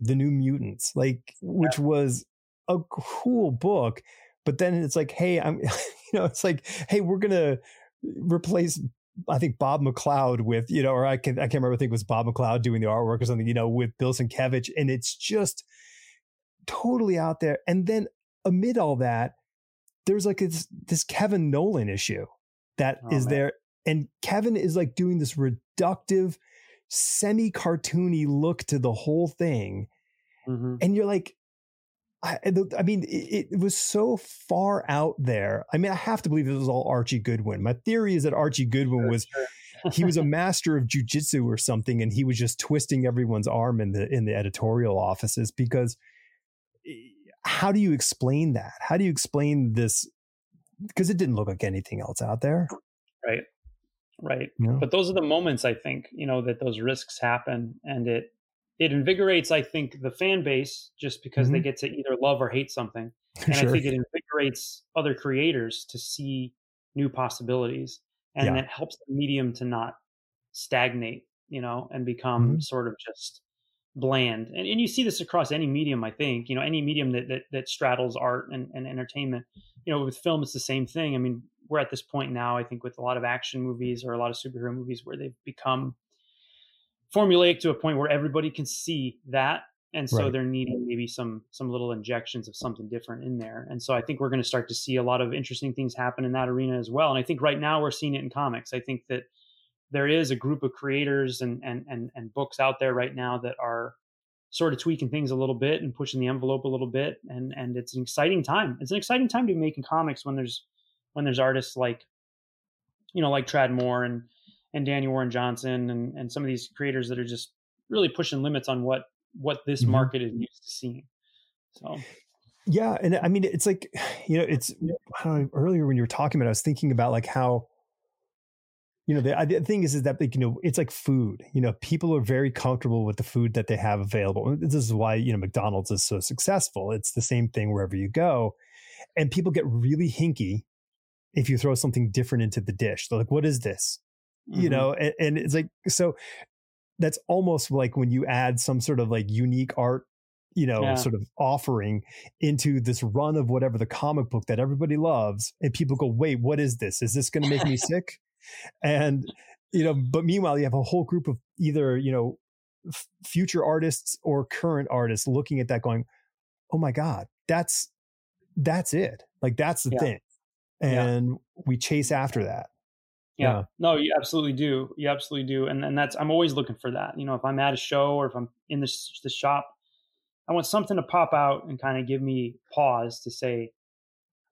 the New Mutants, like which yeah. was a cool book. But then it's like, hey, I'm, you know, it's like, hey, we're gonna replace. I think Bob McLeod with, you know, or I can I can't remember. I think it was Bob McLeod doing the artwork or something, you know, with Bill Sienkiewicz, and it's just totally out there. And then amid all that, there's like this this Kevin Nowlan issue that oh, is man. there, and Kevin is like doing this reductive semi cartoony look to the whole thing. Mm-hmm. And you're like, I, I mean, it, it, was so far out there. I mean, I have to believe it was all Archie Goodwin. My theory is that Archie Goodwin was he was a master of jujitsu or something, and he was just twisting everyone's arm in the in the editorial offices. Because how do you explain that? How do you explain this? Because it didn't look like anything else out there, right? right yeah. but those are the moments i think you know that those risks happen and it it invigorates i think the fan base just because mm-hmm. they get to either love or hate something and sure. i think it invigorates other creators to see new possibilities and yeah. it helps the medium to not stagnate you know and become mm-hmm. sort of just bland and, and you see this across any medium i think you know any medium that that, that straddles art and, and entertainment you know with film it's the same thing i mean we're at this point now, I think, with a lot of action movies or a lot of superhero movies where they've become formulaic to a point where everybody can see that. And so right. they're needing maybe some some little injections of something different in there. And so I think we're going to start to see a lot of interesting things happen in that arena as well. And I think right now we're seeing it in comics. I think that there is a group of creators and and and, and books out there right now that are sort of tweaking things a little bit and pushing the envelope a little bit and and it's an exciting time it's an exciting time to be making comics when there's when there's artists like you know like Tradd Moore and and Danny Warren Johnson and and some of these creators that are just really pushing limits on what what this mm-hmm. market is used to seeing. So Yeah, and I mean, it's like you know, it's know, earlier when you were talking about, it, I was thinking about like how you know the, the thing is is that like you know it's like food you know people are very comfortable with the food that they have available. This is why you know mcdonald's is so successful. It's the same thing wherever you go. And people get really hinky if you throw something different into the dish. They're like what is this? Mm-hmm. you know and, and it's like so that's almost like when you add some sort of like unique art you know yeah. sort of offering into this run of whatever the comic book that everybody loves and people go wait what is this? Is this going to make me sick and you know but meanwhile you have a whole group of either you know f- future artists or current artists looking at that going oh my god that's that's it like that's the yeah. thing and yeah. we chase after that yeah. yeah. no you absolutely do you absolutely do and and that's i'm always looking for that you know if i'm at a show or if i'm in the, the shop i want something to pop out and kind of give me pause to say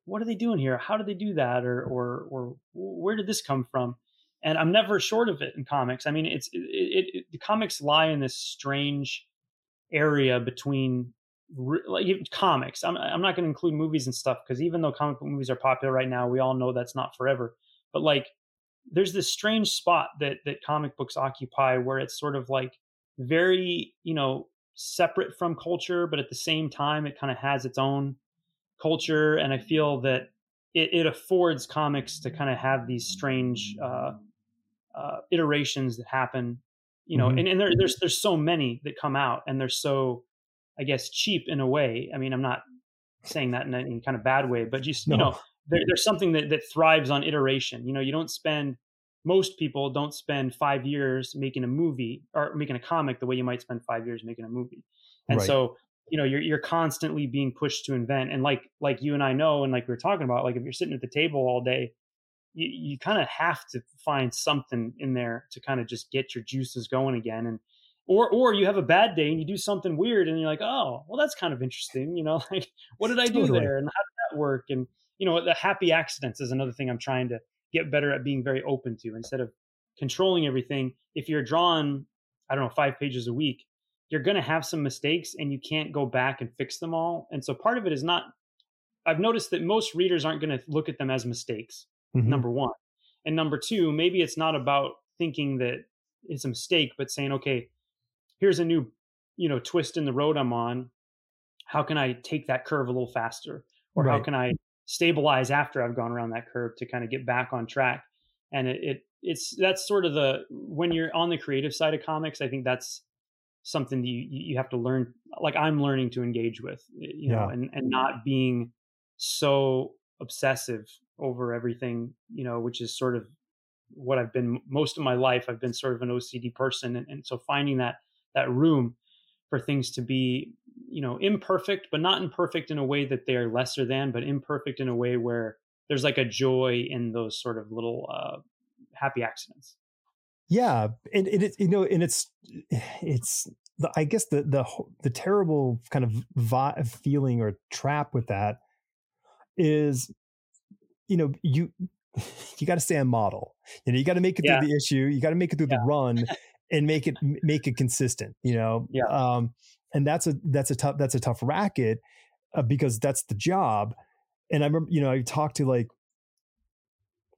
what are they doing here? How did they do that? Or, or, or where did this come from? And I'm never short of it in comics. I mean, it's, it, it, it the comics lie in this strange area between like comics. I'm, I'm not going to include movies and stuff because even though comic book movies are popular right now, we all know that's not forever. But like, there's this strange spot that that comic books occupy where it's sort of like very, you know, separate from culture, but at the same time, it kind of has its own culture, and I feel that it, it affords comics to kind of have these strange uh, uh, iterations that happen. You know, mm-hmm. and, and there, there's there's so many that come out, and they're so, I guess, cheap in a way. I mean, I'm not saying that in any kind of bad way, but just no. you know, there, there's something that that thrives on iteration. You know, you don't spend most people don't spend five years making a movie or making a comic the way you might spend five years making a movie. And right. so you know you're you're constantly being pushed to invent. And like like you and I know and like we are talking about like if you're sitting at the table all day you, you kind of have to find something in there to kind of just get your juices going again. And or or you have a bad day and you do something weird and you're like oh well that's kind of interesting you know like what did I do totally. there and how did that work? And you know the happy accidents is another thing I'm trying to get better at being very open to. Instead of controlling everything if you're drawing I don't know five pages a week you're going to have some mistakes and you can't go back and fix them all. And so part of it is not, I've noticed that most readers aren't going to look at them as mistakes, mm-hmm. number one. And number two, maybe it's not about thinking that it's a mistake, but saying, okay, here's a new, you know, twist in the road I'm on. How can I take that curve a little faster? Or right. how can I stabilize after I've gone around that curve to kind of get back on track? And it, it it's that's sort of the when you're on the creative side of comics, I think that's something that you you have to learn like i'm learning to engage with you know and and not being so obsessive over everything you know which is sort of what i've been most of my life i've been sort of an ocd person and, and so finding that that room for things to be you know imperfect but not imperfect in a way that they are lesser than but imperfect in a way where there's like a joy in those sort of little uh, happy accidents yeah, and, and it you know, and it's it's the, I guess the the the terrible kind of vi- feeling or trap with that is, you know, you you got to stay on model. You know, you got to make it yeah. through the issue. You got to make it through yeah. the run and make it make it consistent. You know, yeah. Um, and that's a that's a tough that's a tough racket uh, because that's the job. And I remember, you know, I talked to like,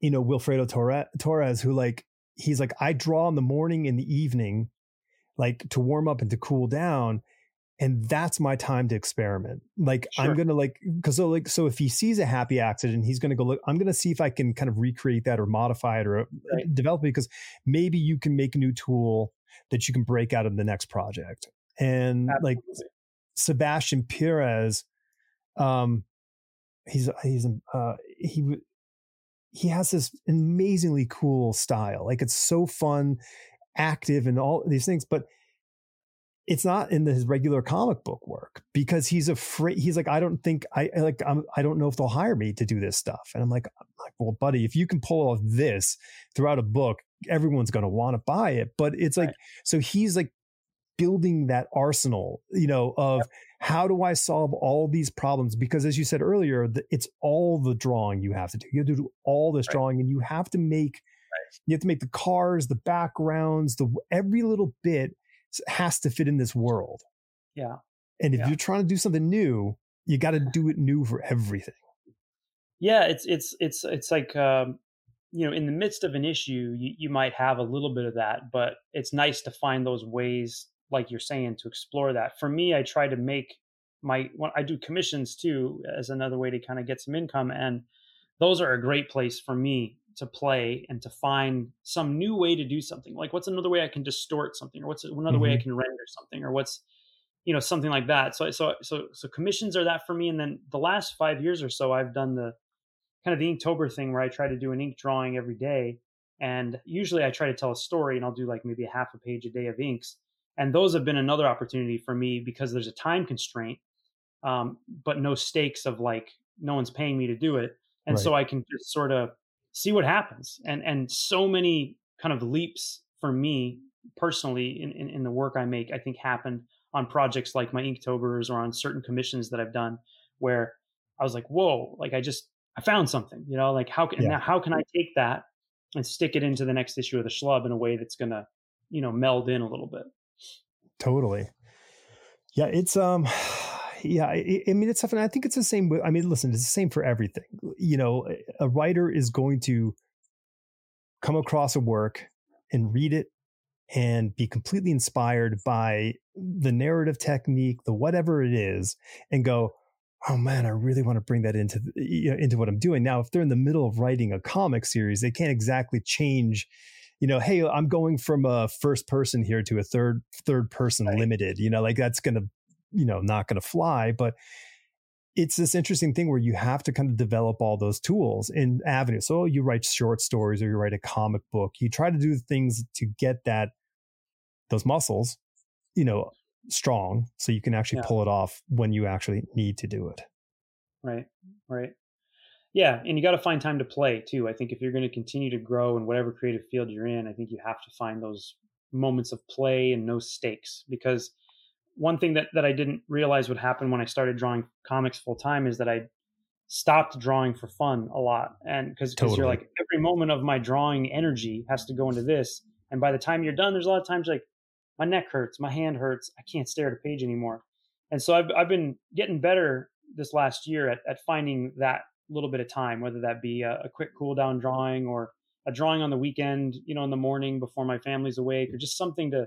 you know, Wilfredo Torres, Torres who like he's like, I draw in the morning and the evening, like to warm up and to cool down. And that's my time to experiment. Like sure. I'm gonna like because so like so if he sees a happy accident, he's gonna go look. I'm gonna see if I can kind of recreate that or modify it or uh, right. develop it because maybe you can make a new tool that you can break out of the next project. And Absolutely. like Sebastian Perez, um, he's he's uh he he has this amazingly cool style. Like it's so fun, active, and all these things, but it's not in his regular comic book work because he's afraid. He's like, I don't think I like. I'm, I don't know if they'll hire me to do this stuff. And I'm like, I'm like, well, buddy, if you can pull off this throughout a book, everyone's going to want to buy it. But it's like, right. so he's like building that arsenal, you know, of yep. How do I solve all these problems? Because as you said earlier, it's all the drawing you have to do. You have to do all this right. drawing, and you have to make right. you have to make the cars, the backgrounds, the every little bit has to fit in this world. Yeah. And if yeah. you're trying to do something new, you got to do it new for everything. Yeah, it's it's it's it's like um, you know, in the midst of an issue, you, you might have a little bit of that, but it's nice to find those ways, like you're saying, to explore that. For me, I try to make my when I do commissions too as another way to kind of get some income, and those are a great place for me to play and to find some new way to do something. Like, what's another way I can distort something, or what's another mm-hmm. way I mm-hmm. can render something, or what's you know something like that. So so so so commissions are that for me, and then the last five years or so, I've done the kind of the Inktober thing where I try to do an ink drawing every day. And usually I try to tell a story and I'll do like maybe a half a page a day of inks. And those have been another opportunity for me because there's a time constraint, um, but no stakes of like no one's paying me to do it. And right. so I can just sort of see what happens. And and so many kind of leaps for me personally in, in, in the work I make, I think happened on projects like my Inktobers or on certain commissions that I've done where I was like, whoa, like I just I found something, you know, like how can yeah. now how can I take that and stick it into the next issue of the Schlub in a way that's gonna, you know, meld in a little bit. Totally. Yeah, it's um yeah, I, I mean it's something I think it's the same I mean listen, it's the same for everything. You know, a writer is going to come across a work and read it and be completely inspired by the narrative technique, the whatever it is, and go, oh man, I really want to bring that into you know, into what I'm doing. Now, if they're in the middle of writing a comic series, they can't exactly change. You know, hey, I'm going from a first person here to a third third person right. limited. You know, like that's gonna, you know, not gonna fly. But it's this interesting thing where you have to kind of develop all those tools in avenues. So you write short stories or you write a comic book. You try to do things to get that those muscles, you know, strong so you can actually yeah. pull it off when you actually need to do it. Right. Right. Yeah, and you got to find time to play too. I think if you're going to continue to grow in whatever creative field you're in, I think you have to find those moments of play and no stakes because one thing that that I didn't realize would happen when I started drawing comics full time is that I stopped drawing for fun a lot and because totally. you're like every moment of my drawing energy has to go into this and by the time you're done there's a lot of times like my neck hurts, my hand hurts, I can't stare at a page anymore. And so I've I've been getting better this last year at, at finding that little bit of time, whether that be a, a quick cool down drawing or a drawing on the weekend, you know, in the morning before my family's awake, or just something to,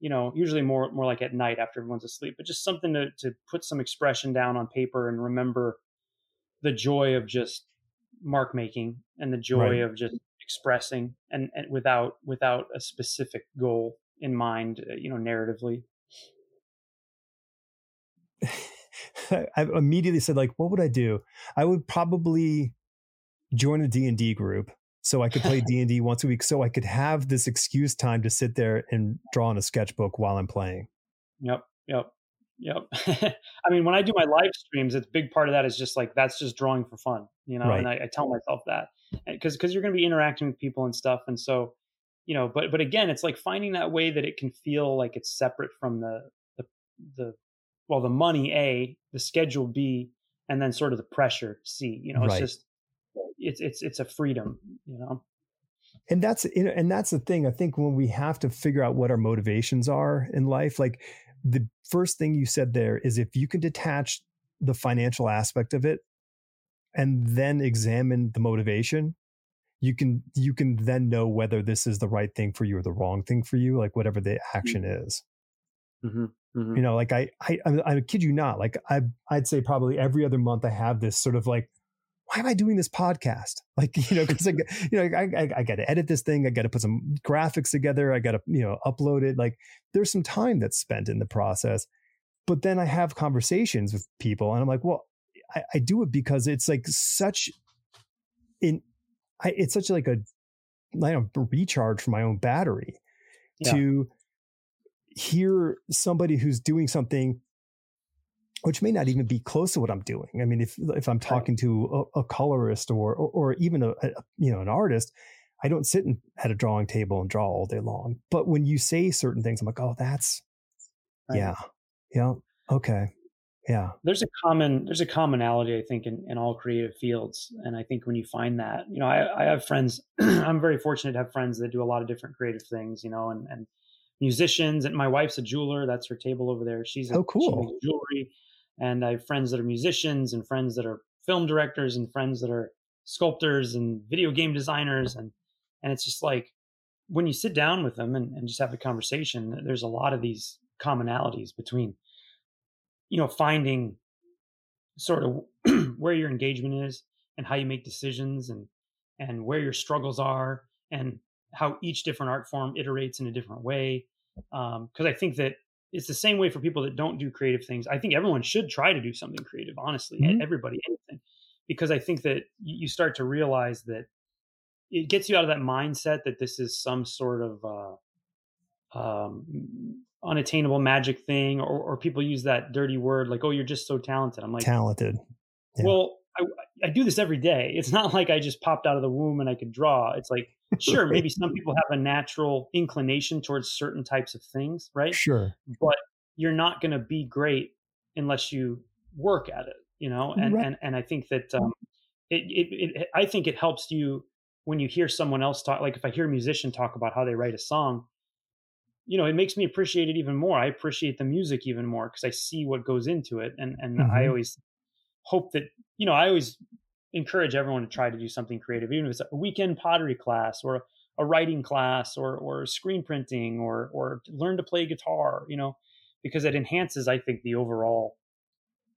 you know, usually more more like at night after everyone's asleep, but just something to to put some expression down on paper and remember the joy of just mark making and the joy right. of just expressing and, and without without a specific goal in mind, uh, you know, narratively? I immediately said, like, what would I do? I would probably join a D and D group so I could play D and D once a week, so I could have this excuse time to sit there and draw in a sketchbook while I'm playing. Yep, yep, yep. I mean, when I do my live streams, it's big part of that is just like that's just drawing for fun, you know. Right. And I, I, tell myself that because because you're going to be interacting with people and stuff, and so you know but but again it's like finding that way that it can feel like it's separate from the the the well the money a the schedule b and then sort of the pressure c you know it's right. just it's it's it's a freedom you know and that's and that's the thing i think when we have to figure out what our motivations are in life like the first thing you said there is if you can detach the financial aspect of it and then examine the motivation you can you can then know whether this is the right thing for you or the wrong thing for you like whatever the mm-hmm. action is mm-hmm. Mm-hmm. you know like I, I i kid you not like i i'd say probably every other month i have this sort of like why am I doing this podcast? Like, you know, because I, you know, I, I, I got to edit this thing. I got to put some graphics together. I got to, you know, upload it. Like, there's some time that's spent in the process. But then I have conversations with people, and I'm like, well, I, I do it because it's like such in I, it's such like a I don't know, recharge for my own battery yeah. to hear somebody who's doing something which may not even be close to what I'm doing. I mean, if if I'm talking to a, a colorist or, or, or even a, a, you know an artist, I don't sit in, at a drawing table and draw all day long. But when you say certain things, I'm like, oh, that's right. yeah, yeah, okay yeah there's a common there's a commonality i think in, in all creative fields and i think when you find that you know i, I have friends i'm very fortunate to have friends that do a lot of different creative things you know and, and musicians and my wife's a jeweler that's her table over there. She's a, oh cool. jewelry and I have friends that are musicians and friends that are film directors and friends that are sculptors and video game designers and and it's just like when you sit down with them and, and just have a conversation there's a lot of these commonalities between you know finding sort of where your engagement is and how you make decisions and and where your struggles are and how each different art form iterates in a different way because um, i think that it's the same way for people that don't do creative things. I think everyone should try to do something creative honestly mm-hmm. everybody anything because i think that you start to realize that it gets you out of that mindset that this is some sort of uh, um, unattainable magic thing or, or people use that dirty word like oh you're just so talented. I'm like talented. Yeah. well I, I do this every day. It's not like i just popped out of the womb and i could draw. It's like sure maybe some people have a natural inclination towards certain types of things right sure but you're not going to be great unless you work at it you know and right. and, and i think that um, it, it, it i think it helps you when you hear someone else talk like if i hear a musician talk about how they write a song you know, it makes me appreciate it even more. I appreciate the music even more because I see what goes into it. And and mm-hmm. I always hope that, you know, I always encourage everyone to try to do something creative, even if it's a weekend pottery class or a writing class or or screen printing or or learn to play guitar, you know, because it enhances, I think, the overall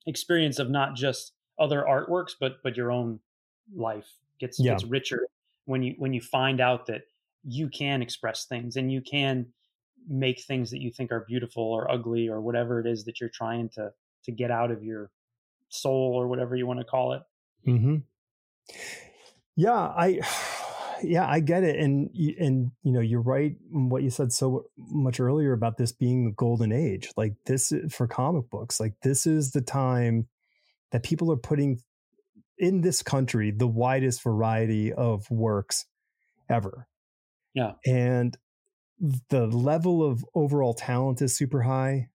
experience of not just other artworks, but but your own life gets yeah. gets richer when you when you find out that you can express things and you can make things that you think are beautiful or ugly or whatever it is that you're trying to to get out of your soul or whatever you want to call it. Mm-hmm. Yeah, I yeah, I get it, and and you know you're right. What you said so much earlier about this being the golden age, like this for comic books, like this is the time that people are putting in this country the widest variety of works ever. Yeah, and the level of overall talent is super high.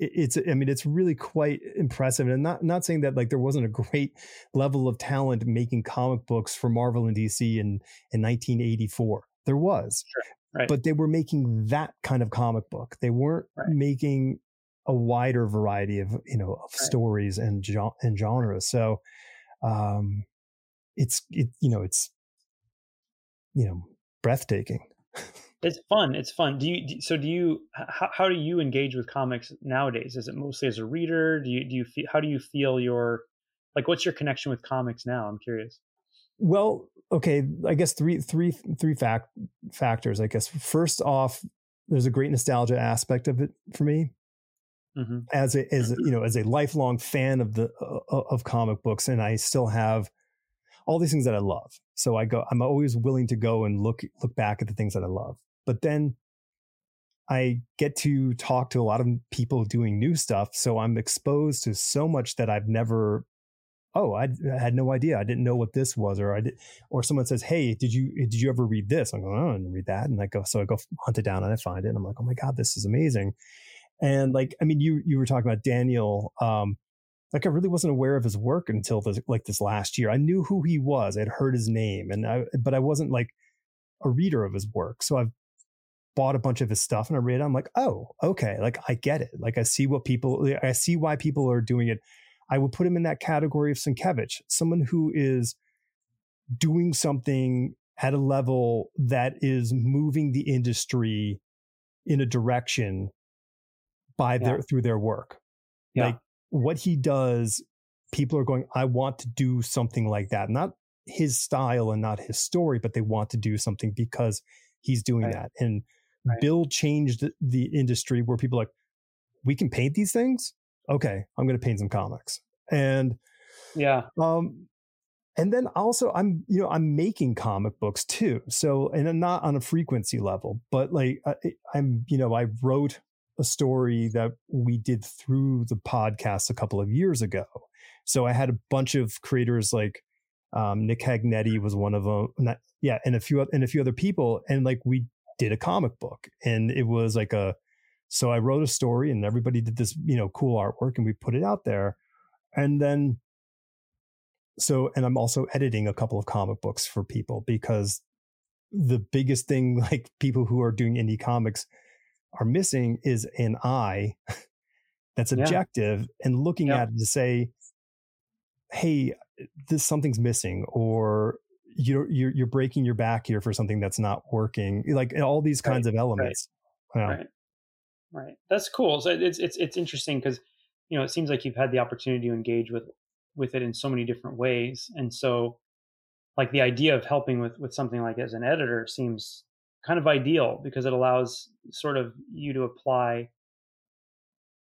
It's, I mean, it's really quite impressive. And not, not saying that like there wasn't a great level of talent making comic books for Marvel and DC in, in 1984. There was, sure. right. but they were making that kind of comic book. They weren't right. making a wider variety of, you know, of right. stories and, and genres. So, um, it's, it, you know, it's, you know, breathtaking. It's fun. It's fun. Do you? So do you? How, how do you engage with comics nowadays? Is it mostly as a reader? Do you? Do you feel? How do you feel your? Like, what's your connection with comics now? I'm curious. Well, okay. I guess three, three, three fact factors. I guess first off, there's a great nostalgia aspect of it for me. Mm-hmm. As a, as a, you know, as a lifelong fan of the uh, of comic books, and I still have all these things that I love. So I go. I'm always willing to go and look look back at the things that I love. But then I get to talk to a lot of people doing new stuff. So I'm exposed to so much that I've never, oh, I, had no idea. I didn't know what this was. Or I did, or someone says, Hey, did you, did you ever read this? I'm going, oh, I didn't read that. And I go, so I go hunt it down and I find it. And I'm like, oh my God, this is amazing. And like, I mean, you, you were talking about Daniel, um, like I really wasn't aware of his work until this, like this last year. I knew who he was. I'd heard his name and I, but I wasn't like a reader of his work. So I've bought a bunch of his stuff and I read it. I'm like, oh, okay. Like I get it. Like I see what people, I see why people are doing it. I would put him in that category of Sienkiewicz, someone who is doing something at a level that is moving the industry in a direction by their through their work. Yeah. Like what he does, people are going, I want to do something like that. Not his style and not his story, but they want to do something because he's doing right. that. And Right. Bill changed the industry where people like, we can paint these things. Okay, I'm going to paint some comics. And yeah, um, and then also I'm you know I'm making comic books too. So and I'm not on a frequency level, but like I, I'm you know I wrote a story that we did through the podcast a couple of years ago. So I had a bunch of creators like um, Nick Hagnetti was one of them. Not, yeah, and a few and a few other people, and like we did a comic book and it was like a so I wrote a story and everybody did this, you know, cool artwork and we put it out there. And then so and I'm also editing a couple of comic books for people because the biggest thing like people who are doing indie comics are missing is an eye that's objective yeah. and looking at it to say, hey, this something's missing, or you're, you're you're breaking your back here for something that's not working. Like all these kinds right. of elements. Right. Yeah. right. Right. That's cool. So it's it's it's interesting because you know it seems like you've had the opportunity to engage with with it in so many different ways, and so like the idea of helping with with something like as an editor seems kind of ideal because it allows sort of you to apply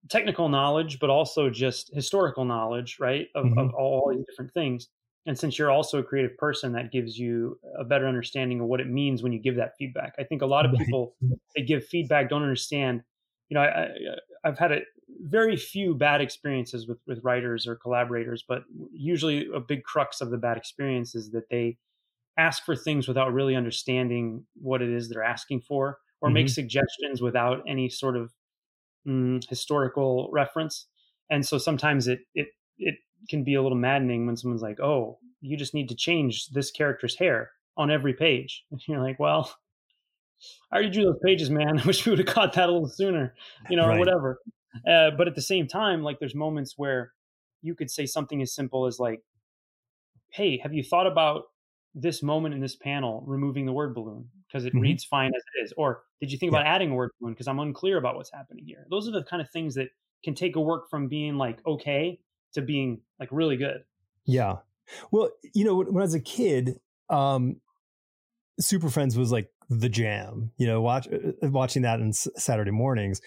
technical knowledge, but also just historical knowledge, right? Of, mm-hmm. of all these different things. And since you're also a creative person, that gives you a better understanding of what it means when you give that feedback. I think a lot of people they give feedback don't understand. You know, I, I, have had a very few bad experiences with with writers or collaborators, but usually a big crux of the bad experience is that they ask for things without really understanding what it is they're asking for, or mm-hmm. make suggestions without any sort of mm, historical reference. And so sometimes it it it can be a little maddening when someone's like, "Oh, you just need to change this character's hair on every page." And you're like, "Well, I already drew those pages, man. I wish we would have caught that a little sooner, you know, right. or whatever." Uh, but at the same time, like there's moments where you could say something as simple as like, "Hey, have you thought about this moment in this panel removing the word balloon because it mm-hmm. reads fine as it is. Or did you think yeah. about adding a word balloon? Because i'm unclear about what's happening here. Those are the kind of things that can take a work from being like okay to being like really good. Yeah. Well you know when i was a kid um super friends was like the jam you know watch uh, uh, watching that on saturday mornings.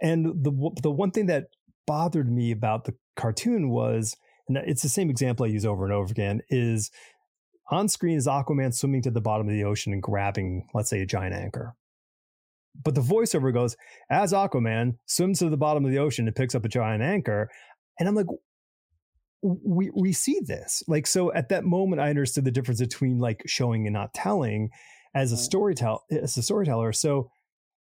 And the the one thing that bothered me about the cartoon was and it's the same example i use over and over again is on screen is Aquaman swimming to the bottom of the ocean and grabbing, let's say, a giant anchor. But the voiceover goes, as Aquaman swims to the bottom of the ocean and picks up a giant anchor. And I'm like, we we see this. Like, so at that moment, I understood the difference between like showing and not telling as a storyteller as a storyteller. So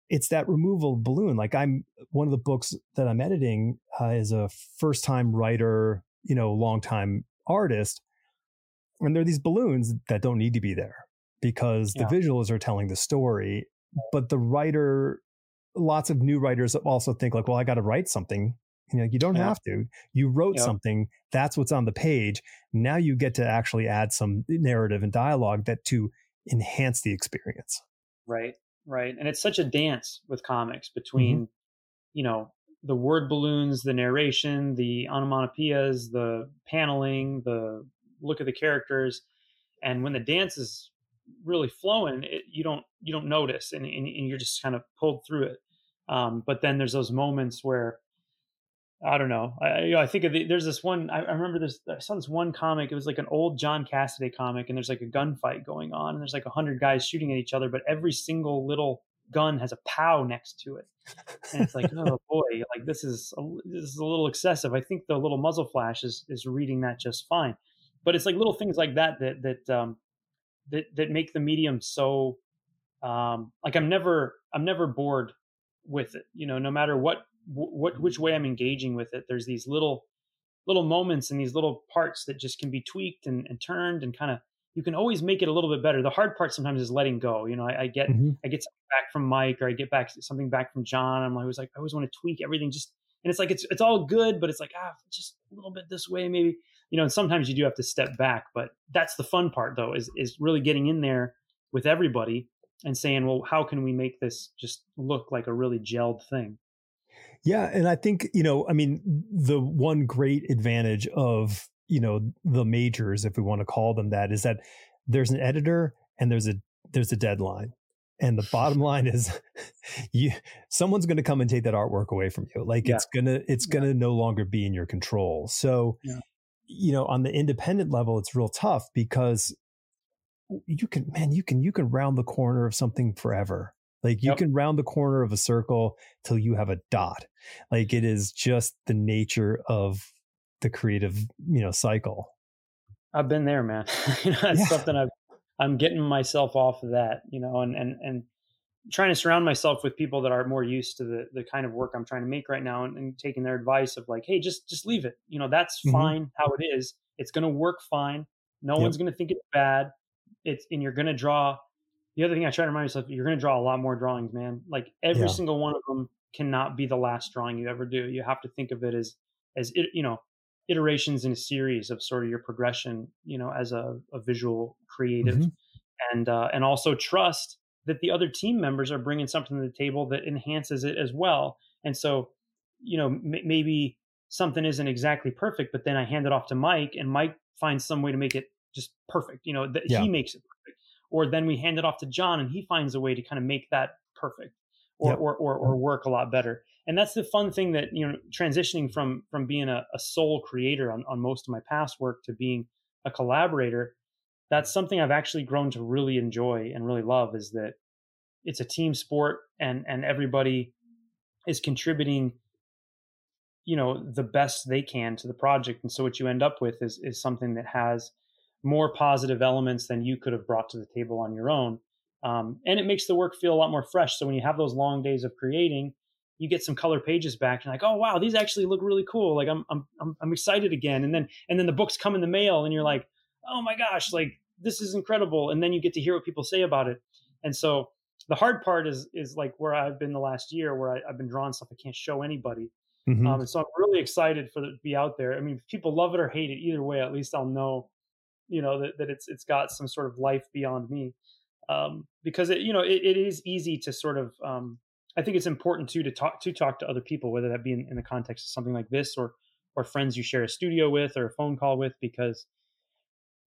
it's that removal balloon. Like I'm one of the books that I'm editing uh, is a first time writer, you know, long time artist and there are these balloons that don't need to be there because yeah. the visuals are telling the story but the writer lots of new writers also think like well i got to write something you know you don't yeah. have to you wrote yeah. something that's what's on the page now you get to actually add some narrative and dialogue that to enhance the experience right right and it's such a dance with comics between mm-hmm. you know the word balloons the narration the onomatopoeias the paneling the look at the characters, and when the dance is really flowing, it, you don't you don't notice, and, and, and, you're just kind of pulled through it. Um, but then there's those moments where I don't know. I, you know, I think the, there's this one. I, I, remember this. I saw this one comic. It was like an old John Cassaday comic, and there's like a gunfight going on, and there's like a hundred guys shooting at each other, but every single little gun has a POW next to it, and it's like, oh boy, like this is a, this is a little excessive. I think the little muzzle flash is is reading that just fine but it's like little things like that that that um, that that make the medium so um, like I'm never I'm never bored with it. You know, no matter what what which way I'm engaging with it, there's these little little moments and these little parts that just can be tweaked and, and turned and kind of you can always make it a little bit better. The hard part sometimes is letting go. You know, I, I get mm-hmm. I get something back from Mike or I get back something back from John. I'm always like I always want to tweak everything just and it's like it's it's all good, but it's like ah just a little bit this way maybe you know, and sometimes you do have to step back, but that's the fun part though, is is really getting in there with everybody and saying, well, how can we make this just look like a really gelled thing? Yeah, and I think you know, I mean, the one great advantage of you know the majors, if we want to call them that, is that there's an editor and there's a there's a deadline and the bottom line is you someone's going to come and take that artwork away from you like yeah. it's going to it's going to yeah. no longer be in your control so yeah you know, on the independent level, it's real tough because you can, man, you can, you can round the corner of something forever. Like you yep. can round the corner of a circle till you have a dot. Like it is just the nature of the creative, you know, cycle. I've been there, man. you know, it's yeah. something I've, I'm getting myself off of that, you know, and, and, and trying to surround myself with people that are more used to the the kind of work I'm trying to make right now and, and taking their advice of like, hey, just just leave it. You know, that's mm-hmm. fine how it is. It's gonna work fine. No yep. one's gonna think it's bad. It's and you're gonna draw the other thing I try to remind myself, you're gonna draw a lot more drawings, man. Like every yeah. single one of them cannot be the last drawing you ever do. You have to think of it as as it, you know iterations in a series of sort of your progression, you know, as a, a visual creative, mm-hmm. and uh, and also trust that the other team members are bringing something to the table that enhances it as well. And so, you know, m- maybe something isn't exactly perfect, but then I hand it off to Mike, and Mike finds some way to make it just perfect. You know, that yeah. he makes it perfect. Or then we hand it off to John, and he finds a way to kind of make that perfect, or yep. or, or, or work a lot better. And that's the fun thing that you know, transitioning from from being a, a sole creator on on most of my past work to being a collaborator. That's something I've actually grown to really enjoy and really love. Is that it's a team sport, and and everybody is contributing you know the best they can to the project. And so what you end up with is is something that has more positive elements than you could have brought to the table on your own. Um, and it makes the work feel a lot more fresh. So when you have those long days of creating you get some color pages back and like oh wow these actually look really cool. Like I'm, I'm i'm i'm excited again. And then and then the books come in the mail and you're like oh my gosh like this is incredible and then you get to hear what people say about it and so the hard part is is like where i've been the last year where I, i've been drawing stuff i can't show anybody Mm-hmm. Um, and so I'm really excited for it to be out there. I mean, if people love it or hate it, either way, at least I'll know, you know, that, that it's it's got some sort of life beyond me. Um, because it, you know, it, it is easy to sort of. Um, I think it's important too to talk to talk to other people, whether that be in, in the context of something like this or or friends you share a studio with or a phone call with, because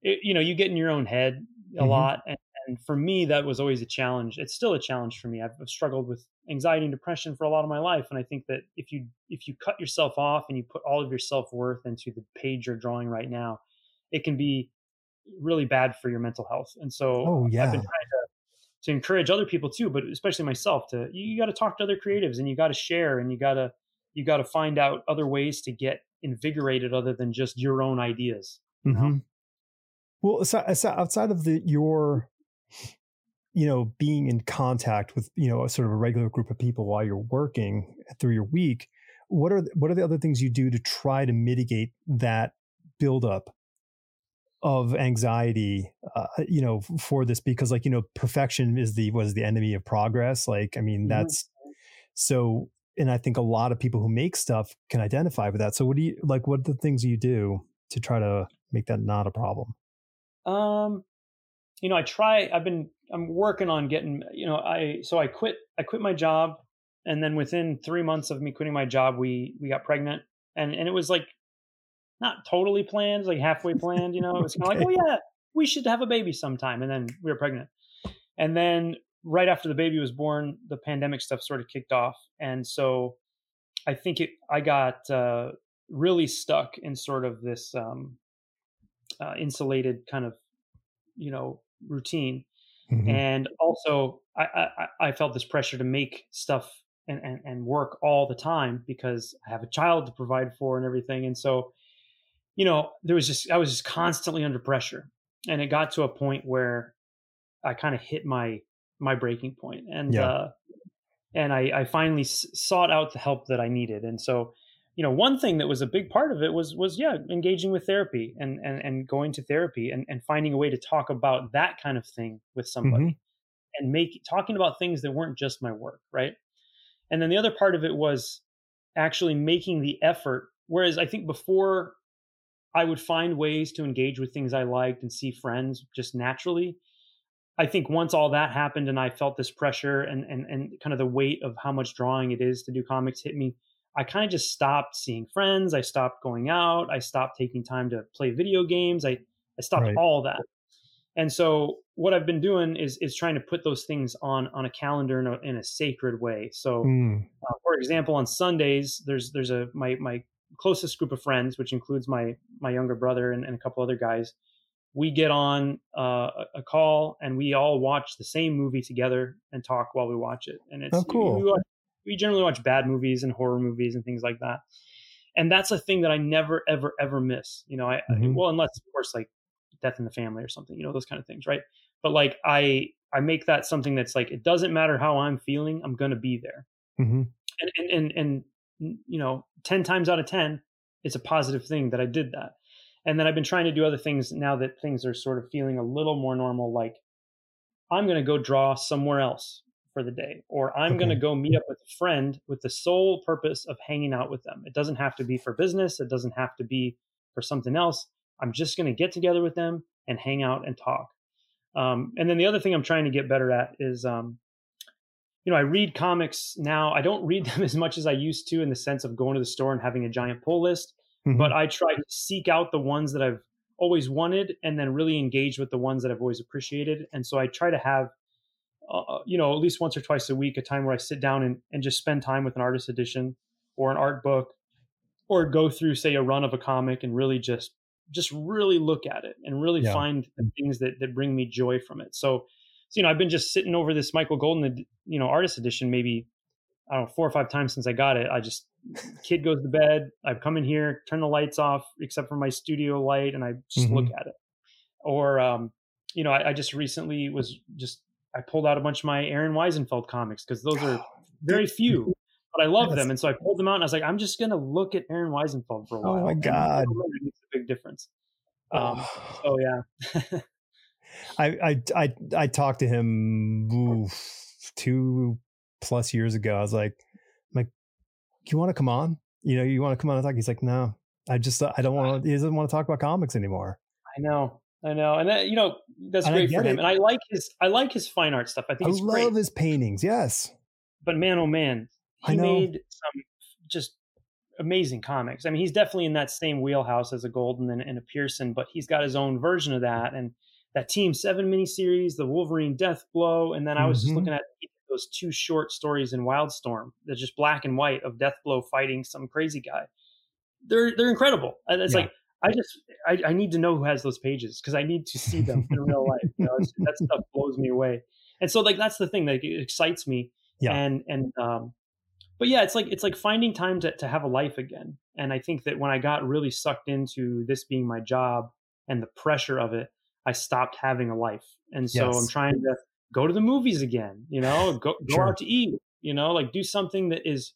it, you know you get in your own head a mm-hmm. lot, and, and for me that was always a challenge. It's still a challenge for me. I've, I've struggled with anxiety and depression for a lot of my life and i think that if you if you cut yourself off and you put all of your self-worth into the page you're drawing right now it can be really bad for your mental health and so oh, yeah. i've been trying to to encourage other people too but especially myself to you, you got to talk to other creatives and you got to share and you got to you got to find out other ways to get invigorated other than just your own ideas mm-hmm. Well outside of the your you know, being in contact with, you know, a sort of a regular group of people while you're working through your week, what are what are the other things you do to try to mitigate that buildup of anxiety, uh, you know, for this? Because like, you know, perfection is the was the enemy of progress. Like, I mean, mm-hmm. that's mm-hmm. so and I think a lot of people who make stuff can identify with that. So what do you like what are the things you do to try to make that not a problem? Um, you know, I try I've been I'm working on getting, you know, I so I quit I quit my job and then within 3 months of me quitting my job we we got pregnant and and it was like not totally planned, like halfway planned, you know. It was kind of okay. like, "Oh yeah, we should have a baby sometime." And then we were pregnant. And then right after the baby was born, the pandemic stuff sort of kicked off. And so I think it I got uh really stuck in sort of this um uh, insulated kind of you know routine Mm-hmm. And also, I, I, I felt this pressure to make stuff and, and, and work all the time because I have a child to provide for and everything. And so, you know, there was just, I was just constantly under pressure. And it got to a point where I kind of hit my, my breaking. And, yeah. uh, and I, I finally s- sought out the help that I needed. And so, you know one thing that was a big part of it was was yeah engaging with therapy and and, and going to therapy and, and finding a way to talk about that kind of thing with somebody mm-hmm. and make talking about things that weren't just my work right and then the other part of it was actually making the effort whereas i think before i would find ways to engage with things i liked and see friends just naturally i think once all that happened and i felt this pressure and and, and kind of the weight of how much drawing it is to do comics hit me I kind of just stopped seeing friends. I stopped going out. I stopped taking time to play video games. I, I stopped right. all that. And so what I've been doing is is trying to put those things on on a calendar in a, in a sacred way. So, mm. uh, for example, on Sundays, there's there's a my my closest group of friends, which includes my my younger brother and, and a couple other guys. We get on uh, a call and we all watch the same movie together and talk while we watch it. And it's oh, cool. We, we watch, we generally watch bad movies and horror movies and things like that. And that's a thing that I never, ever, ever miss. You know, I, mm-hmm. I well, unless of course like death in the family or something, you know, those kind of things, right? But like I, I make that something that's like it doesn't matter how I'm feeling, I'm gonna be there. Mm-hmm. And, and and and you know, ten times out of ten, it's a positive thing that I did that. And then I've been trying to do other things now that things are sort of feeling a little more normal. Like I'm gonna go draw somewhere else for the day, or I'm okay. going to go meet up with a friend with the sole purpose of hanging out with them. It doesn't have to be for business. It doesn't have to be for something else. I'm just going to get together with them and hang out and talk. Um, and then the other thing I'm trying to get better at is, um, you know, I read comics now. I don't read them as much as I used to in the sense of going to the store and having a giant pull list, mm-hmm. but I try to seek out the ones that I've always wanted and then really engage with the ones that I've always appreciated. And so I try to have, uh, uh, you know, at least once or twice a week, a time where I sit down and, and just spend time with an artist edition or an art book or go through, say, a run of a comic and really just just really look at it and really yeah. find the things that, that bring me joy from it. So, so, you know, I've been just sitting over this Michael Golden, you know, artist edition, maybe, I don't know, four or five times since I got it. I just kid goes to bed. I've come in here, turn the lights off, except for my studio light, and I just mm-hmm. look at it. Or, um, you know, I, I, just recently was just I pulled out a bunch of my Aaron Wiesenfeld comics because those are very few, but I love yes. them, and so I pulled them out and I was like, I'm just gonna look at Aaron Wiesenfeld for a oh while. Oh my god, it's a big difference. Um, oh. So yeah. I, I I I talked to him two plus years ago. I was like, you want to come on? You know, you want to come on and talk? He's like, no, I just, I don't want to, he doesn't want to talk about comics anymore. I know. I know. And that, you know, that's and great for him. It. And I like his, I like his fine art stuff. I think I love great. his paintings. Yes. But man, oh man, he made some just amazing comics. I mean, he's definitely in that same wheelhouse as a Golden and, and, a Pearson, but he's got his own version of that. And that Team Seven miniseries, the Wolverine Deathblow, and then I was mm-hmm. just looking at those two short stories in Wildstorm. They're just black and white of Deathblow fighting some crazy guy. They're they're incredible. and It's yeah. like I just I, I, need to know who has those pages because I need to see them in real life. You know, that stuff blows me away. And so like that's the thing that excites me. Yeah. And and um, but yeah, it's like it's like finding time to to have a life again. And I think that when I got really sucked into this being my job and the pressure of it, I stopped having a life. And so yes. I'm trying to go to the movies again, you know, go, go sure. out to eat, you know, like do something that is,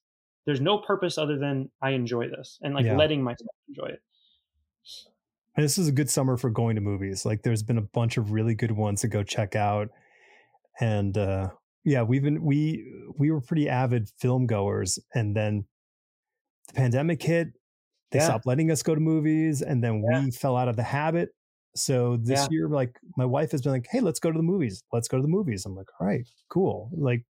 there's no purpose other than I enjoy this and like yeah. letting myself enjoy it. And this is a good summer for going to movies. Like there's been a bunch of really good ones to go check out. And, uh, yeah, we've been, we, we were pretty avid film goers and then the pandemic hit, they yeah. stopped letting us go to movies and then yeah. we fell out of the habit so this yeah. year, like my wife has been like, "Hey, let's go to the movies. Let's go to the movies." I'm like, "All right, cool." Like.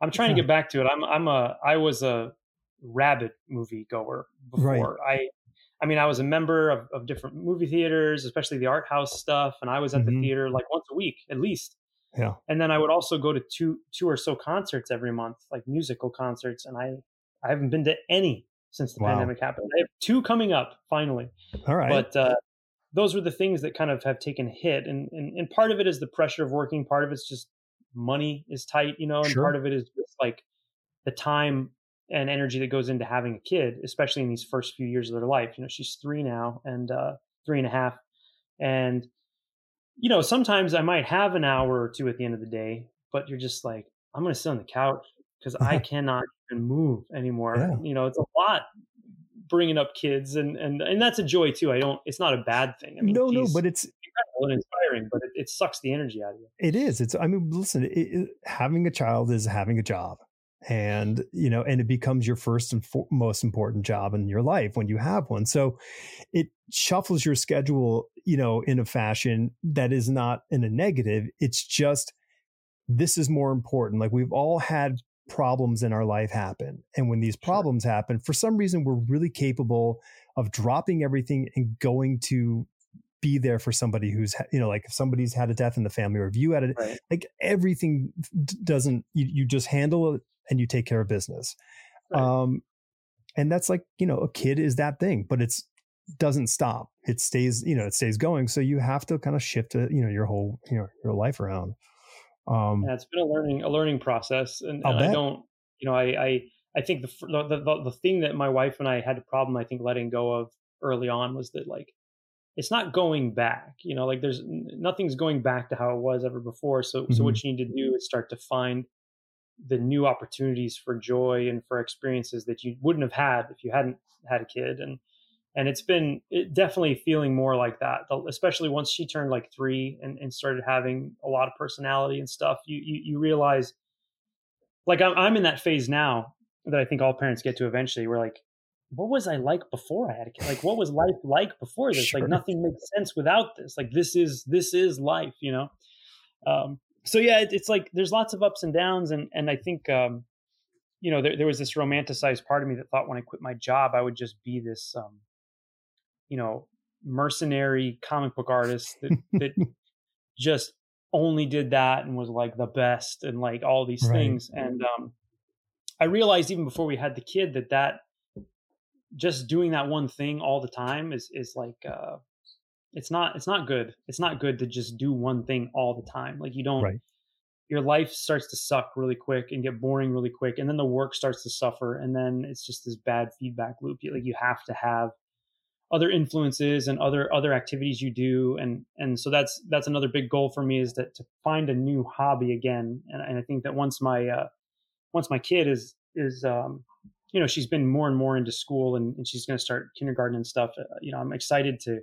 I'm trying to get back to it. I'm I'm a I was a rabid movie goer before. Right. I mean, I was a member of, of different movie theaters, especially the art house stuff, and I was at mm-hmm. the theater like once a week at least. Yeah. And then I would also go to two two or so concerts every month, like musical concerts, and I I haven't been to any since the wow. pandemic happened. I have two coming up finally. All right. But uh, those were the things that kind of have taken a hit and, and and part of it is the pressure of working part of it's just money is tight you know and sure. part of it is just like the time and energy that goes into having a kid especially in these first few years of their life you know she's three now and uh three and a half and you know sometimes i might have an hour or two at the end of the day but you're just like i'm gonna sit on the couch because i cannot even move anymore yeah. you know it's a lot bringing up kids and and and that's a joy too. I don't. It's not a bad thing. I mean, no, no, but it's incredible and inspiring, but it, it, sucks the energy out of you. It is. It's. I mean, listen. It, it, having a child is having a job, and you know, and it becomes your first and for, most important job in your life when you have one. So, it shuffles your schedule, you know, in a fashion that is not in a negative. It's just this is more important. Like we've all had problems in our life happen. And when these problems sure. happen, for some reason, we're really capable of dropping everything and going to be there for somebody who's, you know, like if somebody's had a death in the family or if you had it, right. like everything doesn't, you, you just handle it and you take care of business. Right. Um, and that's like, you know, a kid is that thing, but it's, doesn't stop. It stays, you know, it stays going. So you have to kind of shift, it, you know, your whole, you know, your life around. Um, yeah, it's been a learning a learning process, and, and I don't, you know, I I, I think the, the, the the thing that my wife and I had a problem, I think, letting go of early on was that like it's not going back. You know, like there's nothing's going back to how it was ever before. So mm-hmm. so what you need to do is start to find the new opportunities for joy and for experiences that you wouldn't have had if you hadn't had a kid. And and it's been it definitely feeling more like that especially once she turned like three and, and started having a lot of personality and stuff you you, you realize like I'm, I'm in that phase now that i think all parents get to eventually we're like what was i like before i had a kid? Like what was life like before this? Sure. like nothing makes sense without this. Like this is this is life you know? Um so yeah it, it's like there's lots of ups and downs and and i think um you know there, there was this romanticized part of me that thought when i quit my job i would just be this um you know mercenary comic book artist that that just only did that and was like the best and like all these right. things and um i realized even before we had the kid that that just doing that one thing all the time is is like uh it's not it's not good. It's not good to just do one thing all the time. Like you don't right. your life starts to suck really quick and get boring really quick and then the work starts to suffer and then it's just this bad feedback loop. You, like you have to have other influences and other other activities you do and and so that's that's another big goal for me is that to find a new hobby again and, and i think that once my uh once my kid is is um you know she's been more and more into school and, and she's going to start kindergarten and stuff uh, you know i'm excited to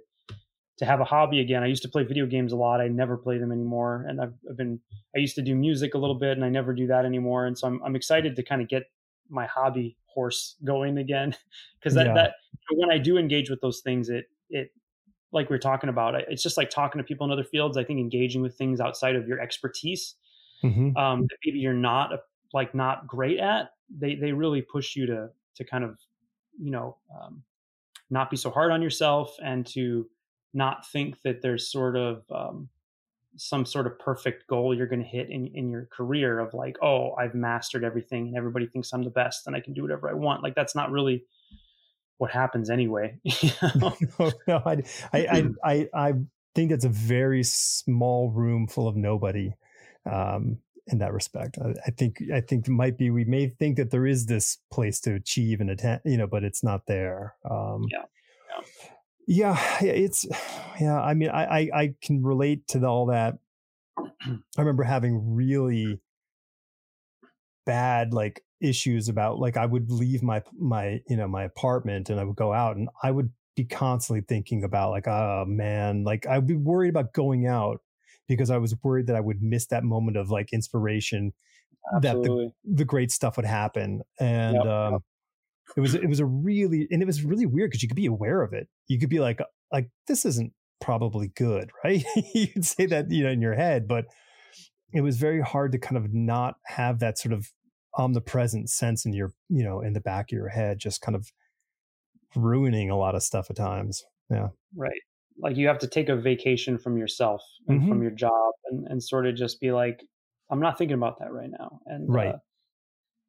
to have a hobby again. I used to play video games a lot. I never play them anymore. And I've, I've been i used to do music a little bit and i never do that anymore. And so i'm, I'm excited to kind of get my hobby horse going again. Because that, yeah. that when i do engage with those things it it like we are talking about it's just like talking to people in other fields. I think engaging with things outside of your expertise mm-hmm. um, that maybe you're not like not great at they they really push you to to kind of you know um, not be so hard on yourself and to not think that there's sort of um, some sort of perfect goal you're going to hit in, in your career of like, oh, I've mastered everything and everybody thinks I'm the best and I can do whatever I want. Like that's not really what happens anyway. no, no, I, I, I, I think that's a very small room full of nobody. Um, in that respect, I, I think I think it might be we may think that there is this place to achieve and attend, you know, but it's not there. Um, yeah. Yeah, it's yeah. I mean, I I, I can relate to all that. I remember having really bad like issues about like I would leave my my you know my apartment and I would go out and I would be constantly thinking about like oh man like I'd be worried about going out because I was worried that I would miss that moment of like inspiration Absolutely. that the, the great stuff would happen and yep. um it was it was a really and it was really weird because you could be aware of it. You could be like like this isn't probably good, right? You'd say that you know in your head, but it was very hard to kind of not have that sort of omnipresent sense in your you know in the back of your head, just kind of ruining a lot of stuff at times. Yeah, right. Like you have to take a vacation from yourself and mm-hmm. from your job, and and sort of just be like, I'm not thinking about that right now, and right. Uh,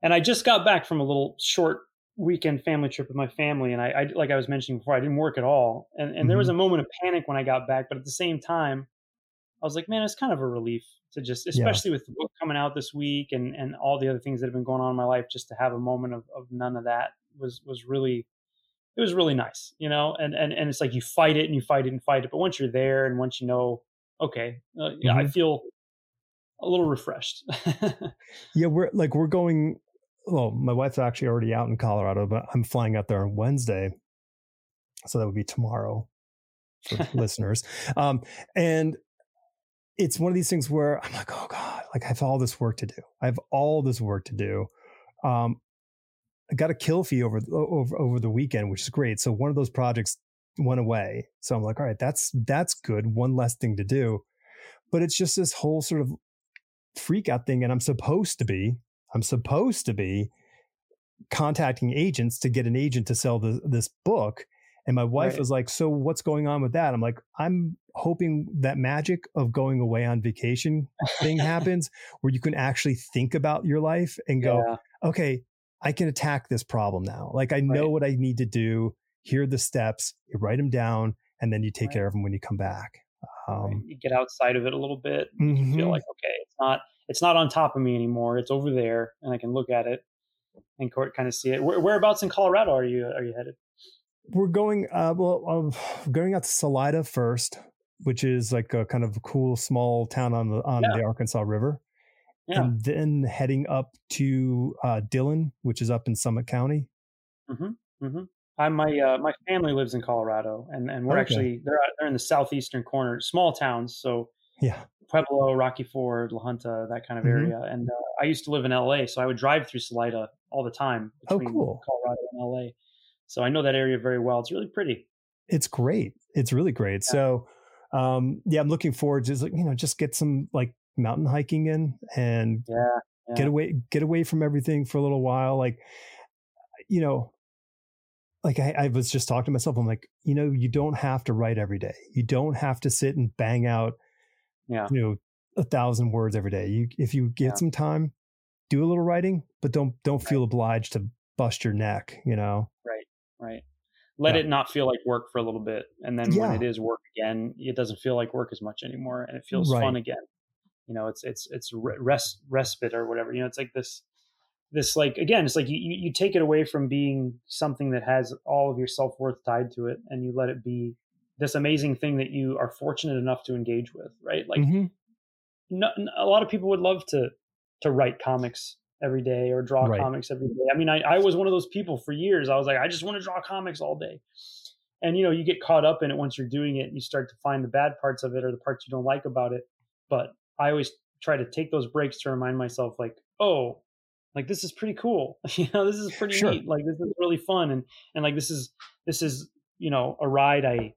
and I just got back from a little short weekend family trip with my family and I, I, like I was mentioning before, I didn't work at all. And and mm-hmm. there was mm-hmm. a moment of panic when I got back, but at the same time, I was like, man, it's kind of a relief to just especially yeah. with the book coming out this week and and all the other things that have been going on in my life, just to have a moment of, of none of that was was really it was really nice, you know, and, and, and it's like you fight it and you fight it and fight it. But once you're there and once you know, okay, uh, yeah, mm-hmm. I feel a little refreshed. yeah. We're like, we're going well, my wife's actually already out in Colorado, but I'm flying out there on Wednesday. So that would be tomorrow for listeners. Um, and it's one of these things where I'm like, oh God, like I have all this work to do. I have all this work to do. Um, I got a kill fee over, over, over the weekend, which is great. So one of those projects went away. So I'm like, all right, that's, that's good. One less thing to do. But it's just this whole sort of freak out thing. And I'm supposed to be I'm supposed to be contacting agents to get an agent to sell the, this book. And my wife right. was like, So what's going on with that? I'm like, I'm hoping that magic of going away on vacation thing happens where you can actually think about your life and go, yeah. Okay, I can attack this problem now. Like, I know right. what I need to do. Here are the steps. You write them down and then you take right. care of them when you come back. Um, you get outside of it a little bit. Mm-hmm. You feel like, okay, it's not it's not on top of me anymore. It's over there, and I can look at it and kind of see it. Where, whereabouts in Colorado are you are you headed? We're going uh, well, uh, going out to Salida first, which is like a kind of a cool small town on the on yeah. the Arkansas River, yeah. and then heading up to uh, Dillon, which is up in Summit County. Mm-hmm. Mm-hmm. I'm my uh, my family lives in Colorado, and and we're okay. actually they're they're in the southeastern corner, small towns. So yeah, Pueblo, Rocky Ford, La Junta, that kind of mm-hmm. area. And uh, I used to live in LA, so I would drive through Salida all the time oh, between oh, cool. Colorado and LA. So I know that area very well. It's really pretty. It's great. It's really great. Yeah. So um, yeah, I'm looking forward to you know just get some like mountain hiking in and yeah, yeah. get away get away from everything for a little while. Like you know, like I, I, was just talking to myself. I'm like, you know, you don't have to write every day. You don't have to sit and bang out, yeah. you know, a thousand words every day. You if you get yeah. some time, do a little writing, but don't don't right. feel obliged to bust your neck. You know, right, right. Let yeah. it not feel like work for a little bit, and then when it is work again, it doesn't feel like work as much anymore, and it feels right. fun again. You know, it's it's it's rest respite or whatever. You know, it's like this this like again it's like you, you take it away from being something that has all of your self-worth tied to it and you let it be this amazing thing that you are fortunate enough to engage with right? Like mm-hmm. no, a lot of people would love to to write comics every day or draw right. comics every day. I mean I, I was one of those people for years. I was like i just want to draw comics all day. And you know you get caught up in it once you're doing it and you start to find the bad parts of it or the parts you don't like about it. But i always try to take those breaks to remind myself like oh like this is pretty cool. You know this is pretty sure. neat. Like this is really fun. And and like this is this is you know a ride i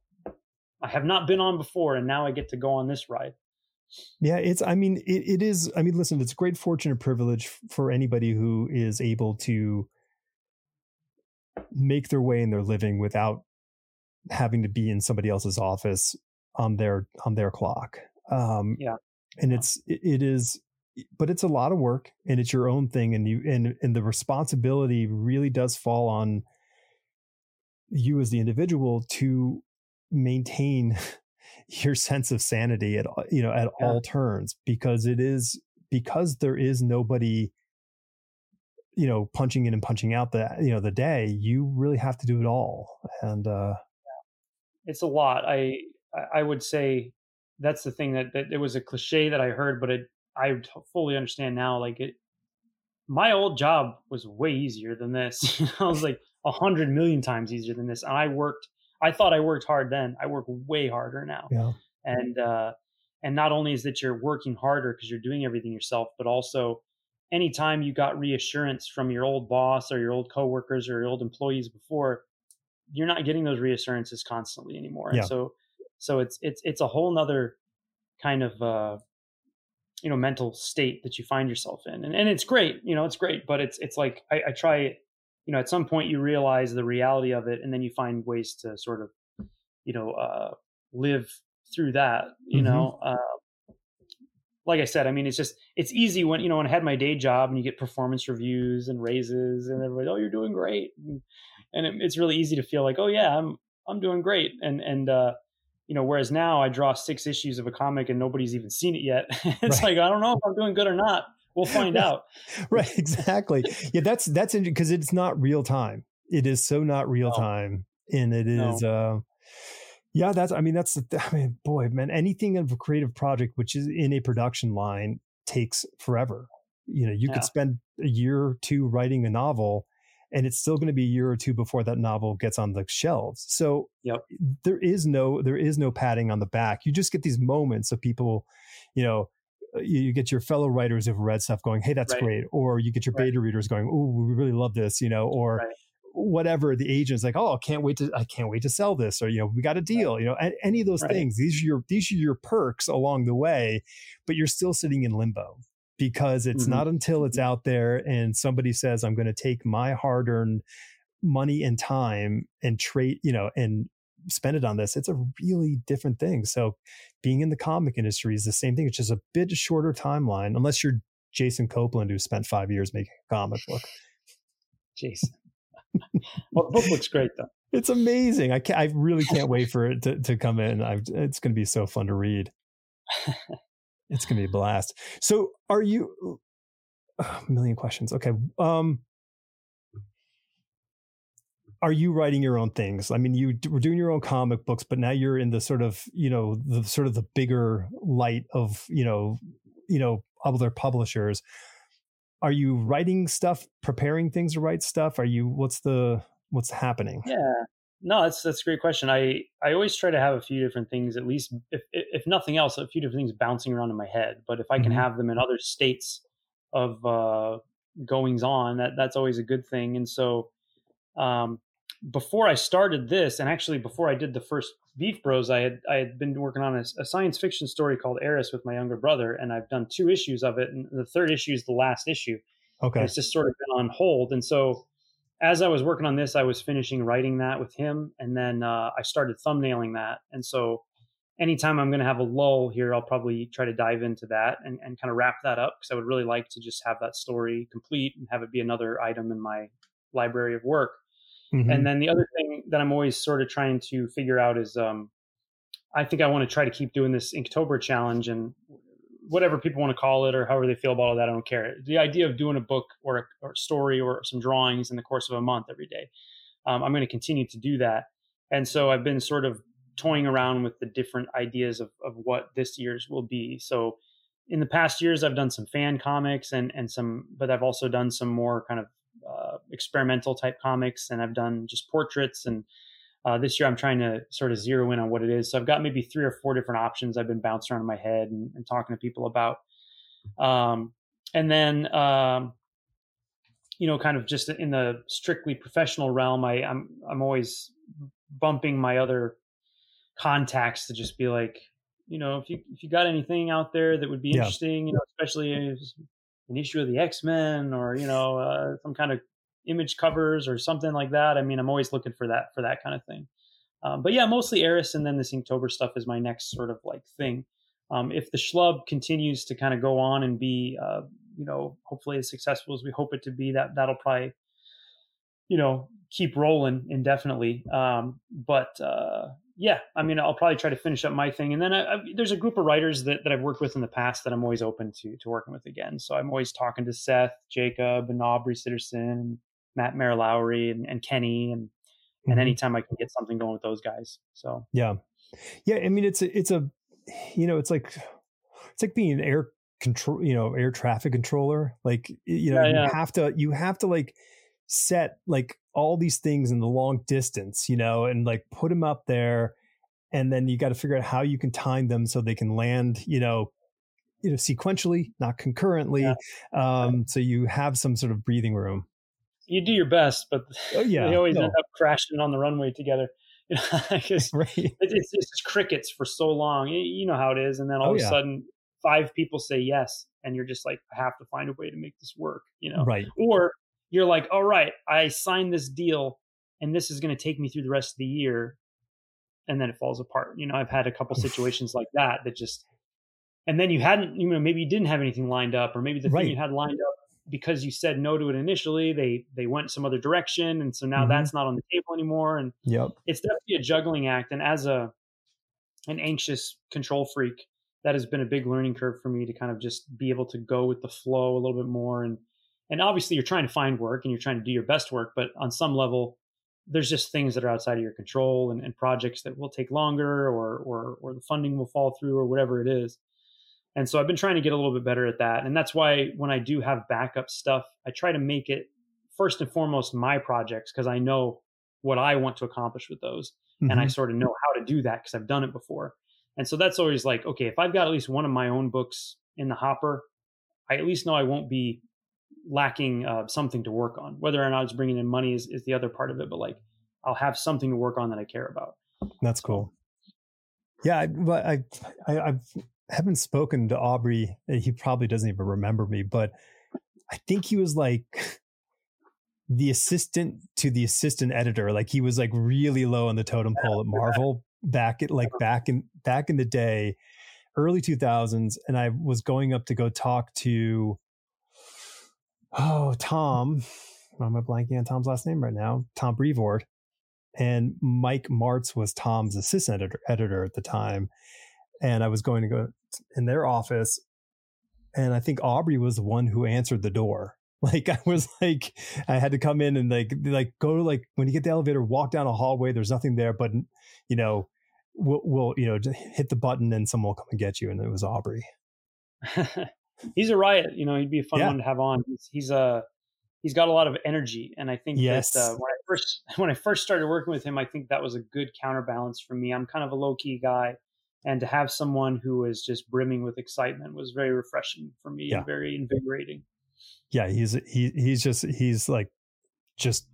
i have not been on before and now i get to go on this ride. Yeah it's i mean it, it is i mean listen it's a great fortune and privilege for anybody who is able to make their way in their living without having to be in somebody else's office on their on their clock. Um yeah. and yeah. it's it, it is but it's a lot of work and it's your own thing and you and and the responsibility really does fall on you as the individual to maintain your sense of sanity at you know at yeah. all turns because it is because there is nobody you know punching in and punching out the you know the day you really have to do it all and uh it's a lot i i would say that's the thing that, that it was a cliche that i heard but it I fully understand now. Like it, my old job was way easier than this. I was like a hundred million times easier than this. And I worked, I thought I worked hard then. I work way harder now. Yeah. And, uh, and not only is that you're working harder because you're doing everything yourself, but also anytime you got reassurance from your old boss or your old coworkers or your old employees before, you're not getting those reassurances constantly anymore. Yeah. And so, so it's, it's, it's a whole nother kind of, uh, you know mental state that you find yourself in and, and it's great you know it's great but it's it's like I, I try you know at some point you realize the reality of it and then you find ways to sort of you know uh live through that you mm-hmm. know uh like I said, I mean, it's just it's easy when you know when I had my day job and you get performance reviews and raises and everybody, oh, you're doing great, and, and it, it's really easy to feel like, oh yeah, I'm I'm doing great, and and uh, you know, whereas now I draw six issues of a comic and nobody's even seen it yet. it's right. like I don't know if I'm doing good or not. We'll find out. right, exactly. Yeah, that's that's because it's not real time. It is so not real no. time, and it is. No. Uh, yeah, that's. I mean, that's. The, I mean, boy, man, anything of a creative project which is in a production line takes forever. You know, you yeah. could spend a year or two writing a novel, and it's still going to be a year or two before that novel gets on the shelves. So yep. there is no there is no patting on the back. You just get these moments of people, you know, you, you get your fellow writers who've read stuff going, "Hey, that's right. great," or you get your right. beta readers going, "Oh, we really love this," you know, or right. whatever. The agent's like, "Oh, I can't wait to I can't wait to sell this," or you know, we got a deal, you know, any of those things. These are your these are your perks along the way, but you're still sitting in limbo because it's mm-hmm. not until it's out there and somebody says i'm going to take my hard earned money and time and trade you know and spend it on this it's a really different thing so being in the comic industry is the same thing it's just a bit shorter timeline unless you're jason copland who spent five years making a comic book jason well the book looks great though it's amazing i can't, i really can't wait for it to, to come in I've, it's going to be so fun to read it's going to be a blast. So, are you a million questions? Okay. Um, are you writing your own things? I mean, you were doing your own comic books, but now you're in the sort of, you know, the sort of the bigger light of, you know, you know, other publishers. Are you writing stuff, preparing things to write stuff? Are you, what's the, what's happening? Yeah. No, that's that's a great question. I I always try to have a few different things, at least if if nothing else, a few different things bouncing around in my head. But if I can mm-hmm. have them in other states of uh, goings on, that that's always a good thing. And so, um, before I started this, and actually before I did the first Beef Bros, I had I had been working on a, a, science fiction story called Eris with my younger brother, and I've done two issues of it, and the third issue is the last issue. Okay, and it's just sort of been on hold, and so as I was working on this, I was finishing writing that with him, and then uh, I started thumbnailing that, and so anytime I'm going to have a lull here, I'll probably try to dive into that and, and kind of wrap that up because I would really like to just have that story complete and have it be another item in my library of work. Mm-hmm. And then the other thing that I'm always sort of trying to figure out is um, I think I want to try to keep doing this Inktober challenge and whatever people want to call it or however they feel about all that, I don't care. The idea of doing a book or a, or story or some drawings in the course of a month every day, um, I'm going to continue to do that. And so I've been sort of toying around with the different ideas of, of what this year's will be. So in the past years, I've done some fan comics and, and some, but I've also done some more kind of uh, experimental type comics and I've done just portraits. And uh, this year I'm trying to sort of zero in on what it is. So I've got maybe three or four different options I've been bouncing around in my head and, and talking to people about. Um, and then, um, you know, kind of just in the strictly professional realm, I, I'm, I'm always bumping my other contacts to just be like, you know, if you if you got anything out there that would be yeah. interesting, you know, especially an issue of the X Men or you know uh, some kind of image covers or something like that. I mean, I'm always looking for that for that kind of thing. Um, but yeah, mostly Eris and then this Inktober stuff is my next sort of like thing. Um, if the Schlub continues to kind of go on and be, uh, you know, hopefully as successful as we hope it to be, that that'll probably, you know, keep rolling indefinitely. Um, but uh, yeah, I mean, I'll probably try to finish up my thing, and then I, I, there's a group of writers that, that I've worked with in the past that I'm always open to to working with again. So I'm always talking to Seth, Jacob, and Aubrey Sitterson, Matt Mara Lowry, and, and Kenny, and mm-hmm. and anytime I can get something going with those guys. So yeah, yeah. I mean, it's a, it's a, you know, it's like it's like being an air control, you know, air traffic controller. Like you know, yeah, you yeah. have to you have to like set like all these things in the long distance, you know, and like put them up there. And then you got to figure out how you can time them so they can land, you know, you know, sequentially, not concurrently. Yeah. Um, so you have some sort of breathing room. You do your best, but oh, yeah, they always no. end up crashing on the runway together. It's, it's just crickets for so long. You know how it is, and then all oh, of a yeah. sudden, five people say yes, and you're just like, I have to find a way to make this work. You know, right? Or you're like, all right, I signed this deal and this is going to take me through the rest of the year. And then it falls apart. You know, I've had a couple situations like that that just, and then you hadn't, you know, maybe you didn't have anything lined up, or maybe the right. thing you had lined up because you said no to it initially, they they went some other direction, and so now mm-hmm. that's not on the table anymore. And yep. it's definitely a juggling act. And as a an anxious control freak, that has been a big learning curve for me to kind of just be able to go with the flow a little bit more and and obviously you're trying to find work and you're trying to do your best work but on some level there's just things that are outside of your control and, and projects that will take longer or, or or the funding will fall through or whatever it is and so i've been trying to get a little bit better at that and that's why when i do have backup stuff i try to make it first and foremost my projects because i know what i want to accomplish with those mm-hmm. and i mm-hmm. sort of know how to do that because i've done it before and so that's always like okay if i've got at least one of my own books in the hopper i at least know i won't be lacking uh, something to work on. Whether or not it's bringing in money is, is the other part of it, but like I'll have something to work on that I care about. That's cool. Yeah, but I, I, I haven't spoken to Aubrey. He probably doesn't even remember me, but I think he was like the assistant to the assistant editor. Like he was like really low on the totem pole at Marvel back at like back in back in the day, early two thousands. And I was going up to go talk to oh, Tom, why am I blanking on Tom's last name right now? Tom Brevoort. And Mike Marts was Tom's assistant editor, editor at the time. And I was going to go in their office. And I think Aubrey was the one who answered the door. Like I was like, I had to come in and like, like go to like, when you get the elevator, walk down a hallway, there's nothing there, but you know, we'll, we'll you know, hit the button and someone will come and get you. And it was Aubrey. he's a riot. You know, he'd be a fun yeah. one to have on. He's, he's a he's got a lot of energy, and I think yes. that uh, when I first when I first started working with him, I think that was a good counterbalance for me. I'm kind of a low key guy, and to have someone who is just brimming with excitement was very refreshing for me yeah. and very invigorating. Yeah, he's he he's just he's like just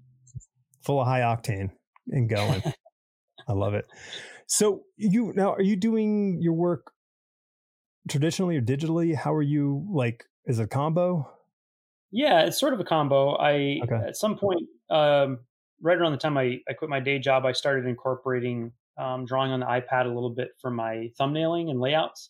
full of high octane and going. I love it. So you now are you doing your work traditionally or digitally? How are you like? Is it a combo? Yeah, it's sort of a combo. I okay. at some point, um, right around the time I, I quit my day job, I started incorporating um, drawing on the iPad a little bit for my thumbnailing and layouts.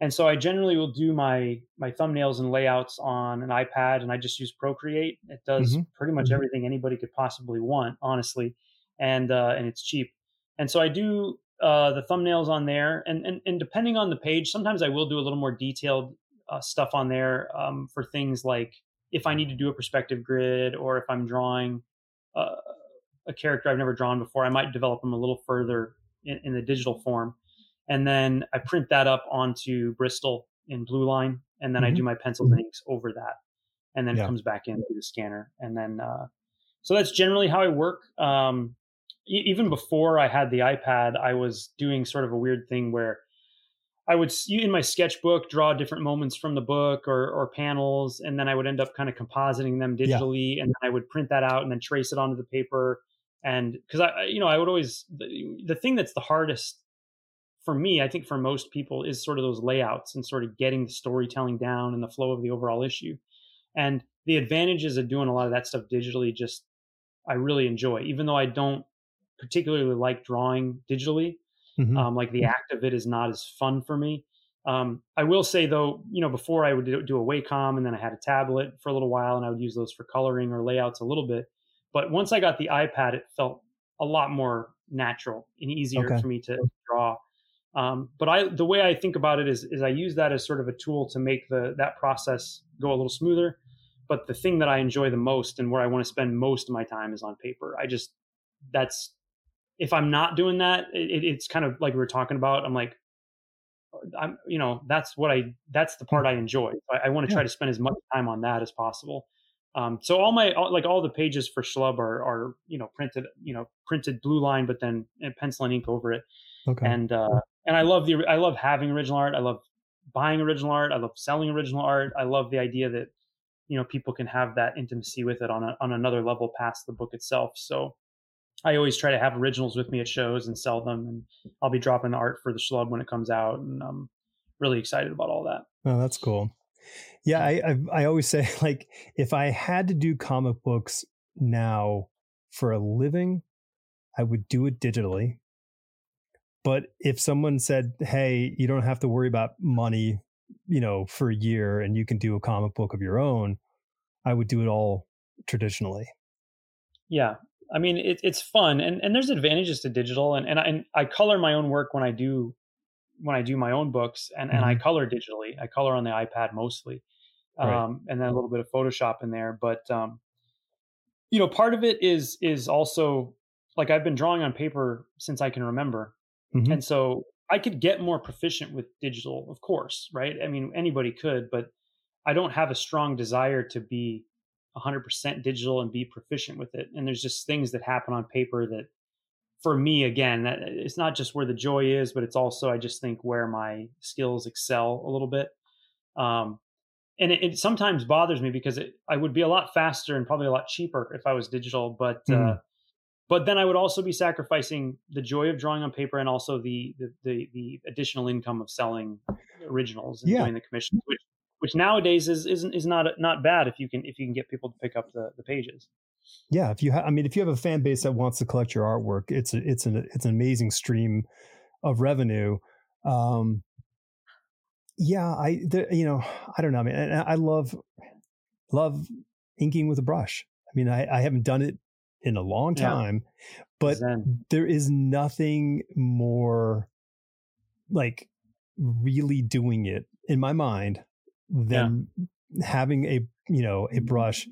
And so I generally will do my my thumbnails and layouts on an iPad, and I just use Procreate. It does mm-hmm. pretty much mm-hmm. everything anybody could possibly want, honestly, and uh, and it's cheap. And so I do uh, the thumbnails on there, and, and and depending on the page, sometimes I will do a little more detailed uh, stuff on there um, for things like if I need to do a perspective grid or if I'm drawing uh, a character I've never drawn before, I might develop them a little further in, in, the digital form, and then I print that up onto Bristol in Blue Line, and then mm-hmm. I do my pencils and inks over that, and then yeah. it comes back in through the scanner, and then uh, so that's generally how I work. Um, even before I had the iPad, I was doing sort of a weird thing where I would in my sketchbook draw different moments from the book or, or panels, and then I would end up kind of compositing them digitally, yeah. and then I would print that out and then trace it onto the paper. And because I, you know, I would always the, the thing that's the hardest for me, I think for most people, is sort of those layouts and sort of getting the storytelling down and the flow of the overall issue. And the advantages of doing a lot of that stuff digitally, just I really enjoy, even though I don't particularly like drawing digitally. Mm-hmm. Um, like the act of it is not as fun for me. Um, I will say though, you know, before I would do, do, a Wacom and then I had a tablet for a little while and I would use those for coloring or layouts a little bit. But once I got the iPad, it felt a lot more natural and easier okay. for me to draw. Um, but I, the way I think about it is, is I use that as sort of a tool to make the that process go a little smoother. But the thing that I enjoy the most and where I want to spend most of my time is on paper. I just that's if I'm not doing that, it, it's kind of like we were talking about. I'm like, I'm, you know, that's what I, that's the part I enjoy. I, I want to try to spend as much time on that as possible. Um, so all my, all, like all the pages for Schlub are, are, you know, printed, you know, printed blue line, but then pencil and ink over it. Okay. And, uh, and I love the, I love having original art. I love buying original art. I love selling original art. I love the idea that, you know, people can have that intimacy with it on a, on another level past the book itself. So, I always try to have originals with me at shows and sell them, and I'll be dropping the art for the Schlub when it comes out, and I'm really excited about all that. Oh, that's cool. Yeah, I, I, I always say like if I had to do comic books now for a living, I would do it digitally. But if someone said, "Hey, you don't have to worry about money, you know, for a year, and you can do a comic book of your own," I would do it all traditionally. Yeah, I mean, it, it's fun, and and there's advantages to digital, and and I, and I color my own work when I do when I do my own books, and mm-hmm. and I mm-hmm. color digitally. I color on the iPad mostly, right. um, and then a little bit of Photoshop in there. But um, you know, part of it is is also like I've been drawing on paper since I can remember, mm-hmm. and so I could get more proficient with digital, of course, right? I mean, anybody could, but I don't have a strong desire to be 100% digital and be proficient with it. And there's just things that happen on paper that, for me, again, that it's not just where the joy is, but it's also I just think where my skills excel a little bit. Um, and it, it, sometimes bothers me because it, I would be a lot faster and probably a lot cheaper if I was digital, but mm. uh, but then I would also be sacrificing the joy of drawing on paper and also the the the, the additional income of selling originals and yeah. doing the commissions, which which nowadays is is is not not bad if you can if you can get people to pick up the the pages. Yeah, if you ha- I mean if you have a fan base that wants to collect your artwork, it's a, it's an it's an amazing stream of revenue. Um yeah, I the, you know, I don't know, I mean I love love inking with a brush. I mean, I, I haven't done it in a long time, yeah. but Zen. there is nothing more like really doing it in my mind than yeah. having a you know a brush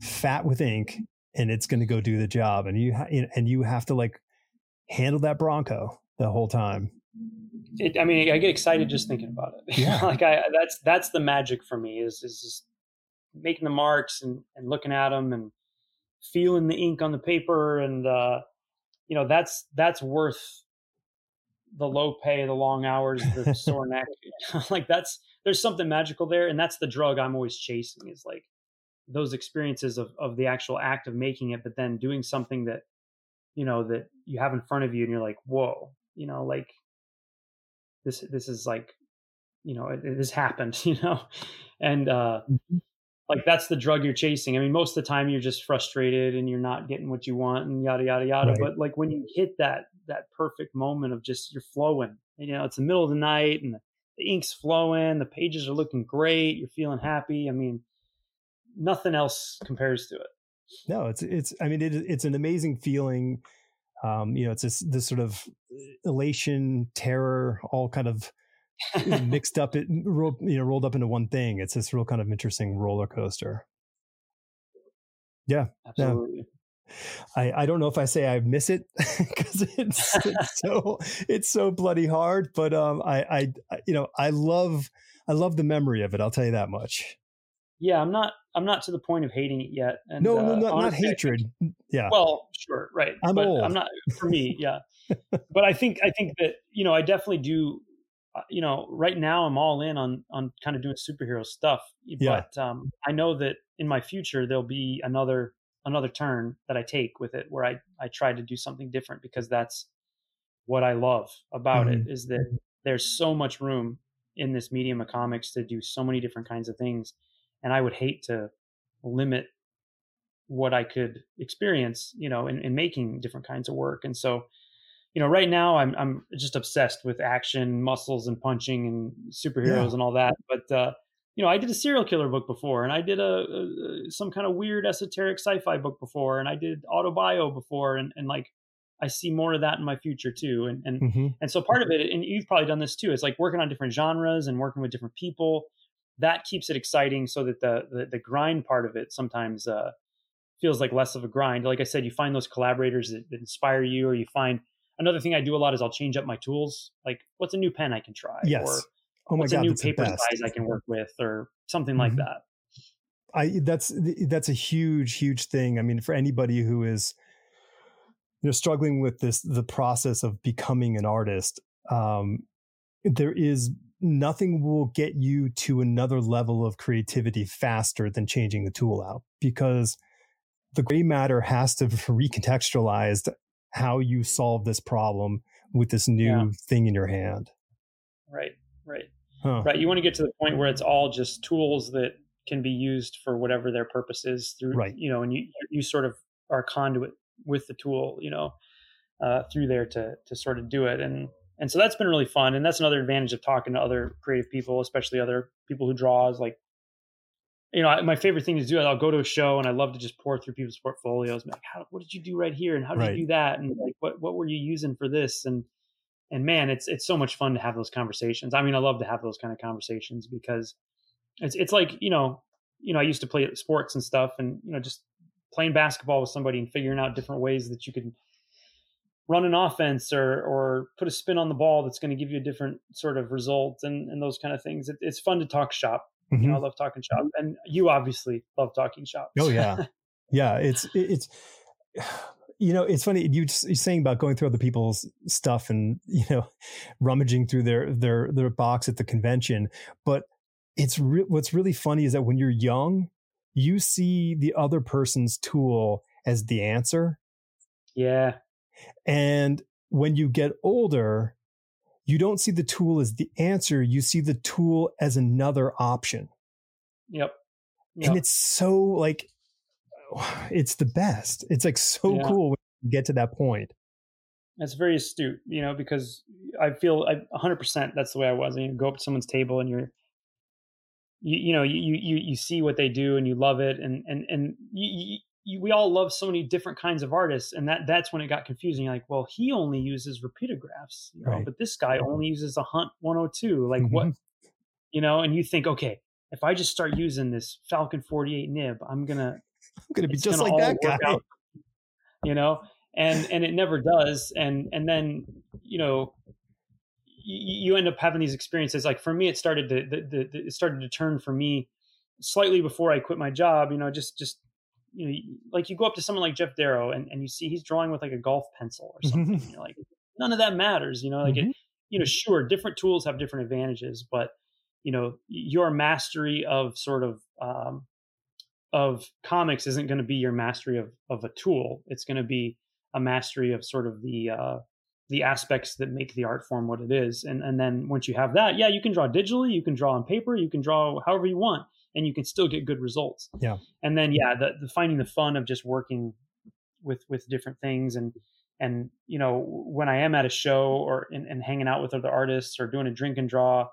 fat with ink and it's going to go do the job. And you ha- and you have to like handle that bronco the whole time. It, i mean i get excited just thinking about it. Yeah. Like i that's that's the magic for me is is just making the marks and, and looking at them and feeling the ink on the paper and uh, you know that's that's worth the low pay, the long hours, the sore neck. like that's there's something magical there, and that's the drug I'm always chasing. Is like those experiences of of the actual act of making it, but then doing something that you know that you have in front of you, and you're like, whoa, you know, like this this is like you know it, it has happened, you know, and uh, mm-hmm like that's the drug you're chasing. I mean, most of the time you're just frustrated and you're not getting what you want and yada yada yada. Right. But like when you hit that that perfect moment of just you're flowing, you know, it's the middle of the night and the, the ink's flowing, the pages are looking great, you're feeling happy. I mean, nothing else compares to it. No, it's it's. I mean, it, it's an amazing feeling. Um, you know, it's this this sort of elation, terror, all kind of mixed up it rolled you know rolled up into one thing it's this real kind of interesting roller coaster yeah absolutely yeah. I, I don't know if I say I miss it because it's, it's so it's so bloody hard, but um I, I you know I love I love the memory of it. I'll tell you that much. Yeah, I'm not I'm not to the point of hating it yet. And, no, no, uh, not, honestly, not hatred. Yeah. Well, sure, right. I'm but old. I'm not for me. Yeah, but I think I think that you know I definitely do uh, you know, right now I'm all in on on kind of doing superhero stuff. Yeah. But um, I know that in my future there'll be another another turn that I take with it where I I try to do something different because that's what I love about mm-hmm. it is that there's so much room in this medium of comics to do so many different kinds of things, and I would hate to limit what I could experience, you know, in, in making different kinds of work. And so you know, right now I'm I'm just obsessed with action, muscles, and punching, and superheroes yeah. and all that. But uh, you know, I did a serial killer book before, and I did a, a, some kind of weird esoteric sci-fi book before, and I did autobio before, and and like I see more of that in my future too. And and mm-hmm. and so part of it, and you've probably done this too. It's like working on different genres and working with different people. That keeps it exciting, so that the the, the grind part of it sometimes uh, feels like less of a grind. Like I said, you find those collaborators that, that inspire you, or you find another thing I do a lot is I'll change up my tools. Like, what's a new pen I can try? Yes. Or oh my what's God, a new paper size I can work with, or something mm-hmm. like that. I that's that's a huge huge thing. I mean, for anybody who is you know struggling with this the process of becoming an artist, um, there is nothing will get you to another level of creativity faster than changing the tool out because the gray matter has to recontextualize how you solve this problem with this new yeah. thing in your hand. Right, right, huh. right. You want to get to the point where it's all just tools that can be used for whatever their purpose is through, right. you know, and you you sort of are conduit with the tool, you know, uh, through there to to sort of do it, and and so that's been really fun, and that's another advantage of talking to other creative people, especially other people who draw, is like you know, my favorite thing to do is I'll go to a show and I love to just pour through people's portfolios. And like, how, what did you do right here? And how did right. you do that? And like, what, what were you using for this? And, and man, it's, it's so much fun to have those conversations. I mean, I love to have those kind of conversations because it's, it's like, you know, you know, I used to play sports and stuff and, you know, just playing basketball with somebody and figuring out different ways that you could run an offense or, or put a spin on the ball that's going to give you a different sort of result and, and those kind of things. It, it's fun to talk shop Mm-hmm. You know, I love talking shop, and you obviously love talking shop. Oh yeah, yeah. It's it's you know it's funny you you're saying about going through other people's stuff and you know rummaging through their their their box at the convention, but it's re- what's really funny is that when you're young, you see the other person's tool as the answer. Yeah. And when you get older, you don't see the tool as the answer, you see the tool as another option. Yep. yep. And it's so like, it's the best. It's like so yeah. cool when you get to that point. That's very astute, you know, because I feel I 100% that's the way I was. And you go up to someone's table and you're, you, you know, you, you, you see what they do and you love it. And, and, and you, you, we all love so many different kinds of artists, and that that's when it got confusing. Like, well, he only uses rapidographs, you know, right. but this guy only uses a Hunt 102. Like, mm-hmm. what, you know? And you think, okay, if I just start using this Falcon 48 nib, I'm gonna, I'm gonna be just like that guy, out, you know. And and it never does. And and then you know, you, you end up having these experiences. Like for me, it started to the, the, it started to turn for me slightly before I quit my job, you know, just just you know, like you go up to someone like Geof Darrow and, and you see he's drawing with like a golf pencil or something. you're like, none of that matters, you know, like mm-hmm. it, you know, sure, different tools have different advantages, but you know, your mastery of sort of um, of comics isn't going to be your mastery of of a tool. It's going to be a mastery of sort of the uh, the aspects that make the art form what it is. And and then once you have that, yeah, you can draw digitally, you can draw on paper, you can draw however you want, and you can still get good results. Yeah. And then yeah, the, the finding the fun of just working with with different things and and you know when I am at a show or and, and hanging out with other artists or doing a drink and draw,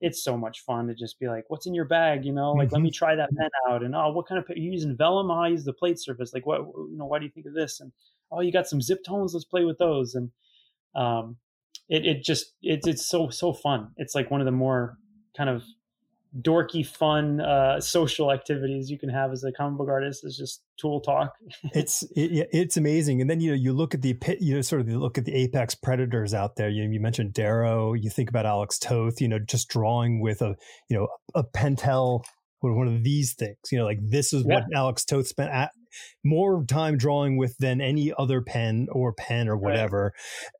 it's so much fun to just be like, "What's in your bag?" You know, like mm-hmm. let me try that pen out, and oh, what kind of are you using vellum? Oh, I use the plate surface. Like, what you know, why do you think of this? And oh, you got some zip tones. Let's play with those. And um, it it just it's it's so so fun. It's like one of the more kind of dorky, fun uh, social activities you can have as a comic book artist is just tool talk. it's it, it's amazing, and then you know you look at the you know sort of look at the apex predators out there. You, you mentioned Darrow. You think about Alex Toth. You know, just drawing with a you know a Pentel one of these things. You know, like this is yeah. what Alex Toth spent at, more time drawing with than any other pen or pen or whatever.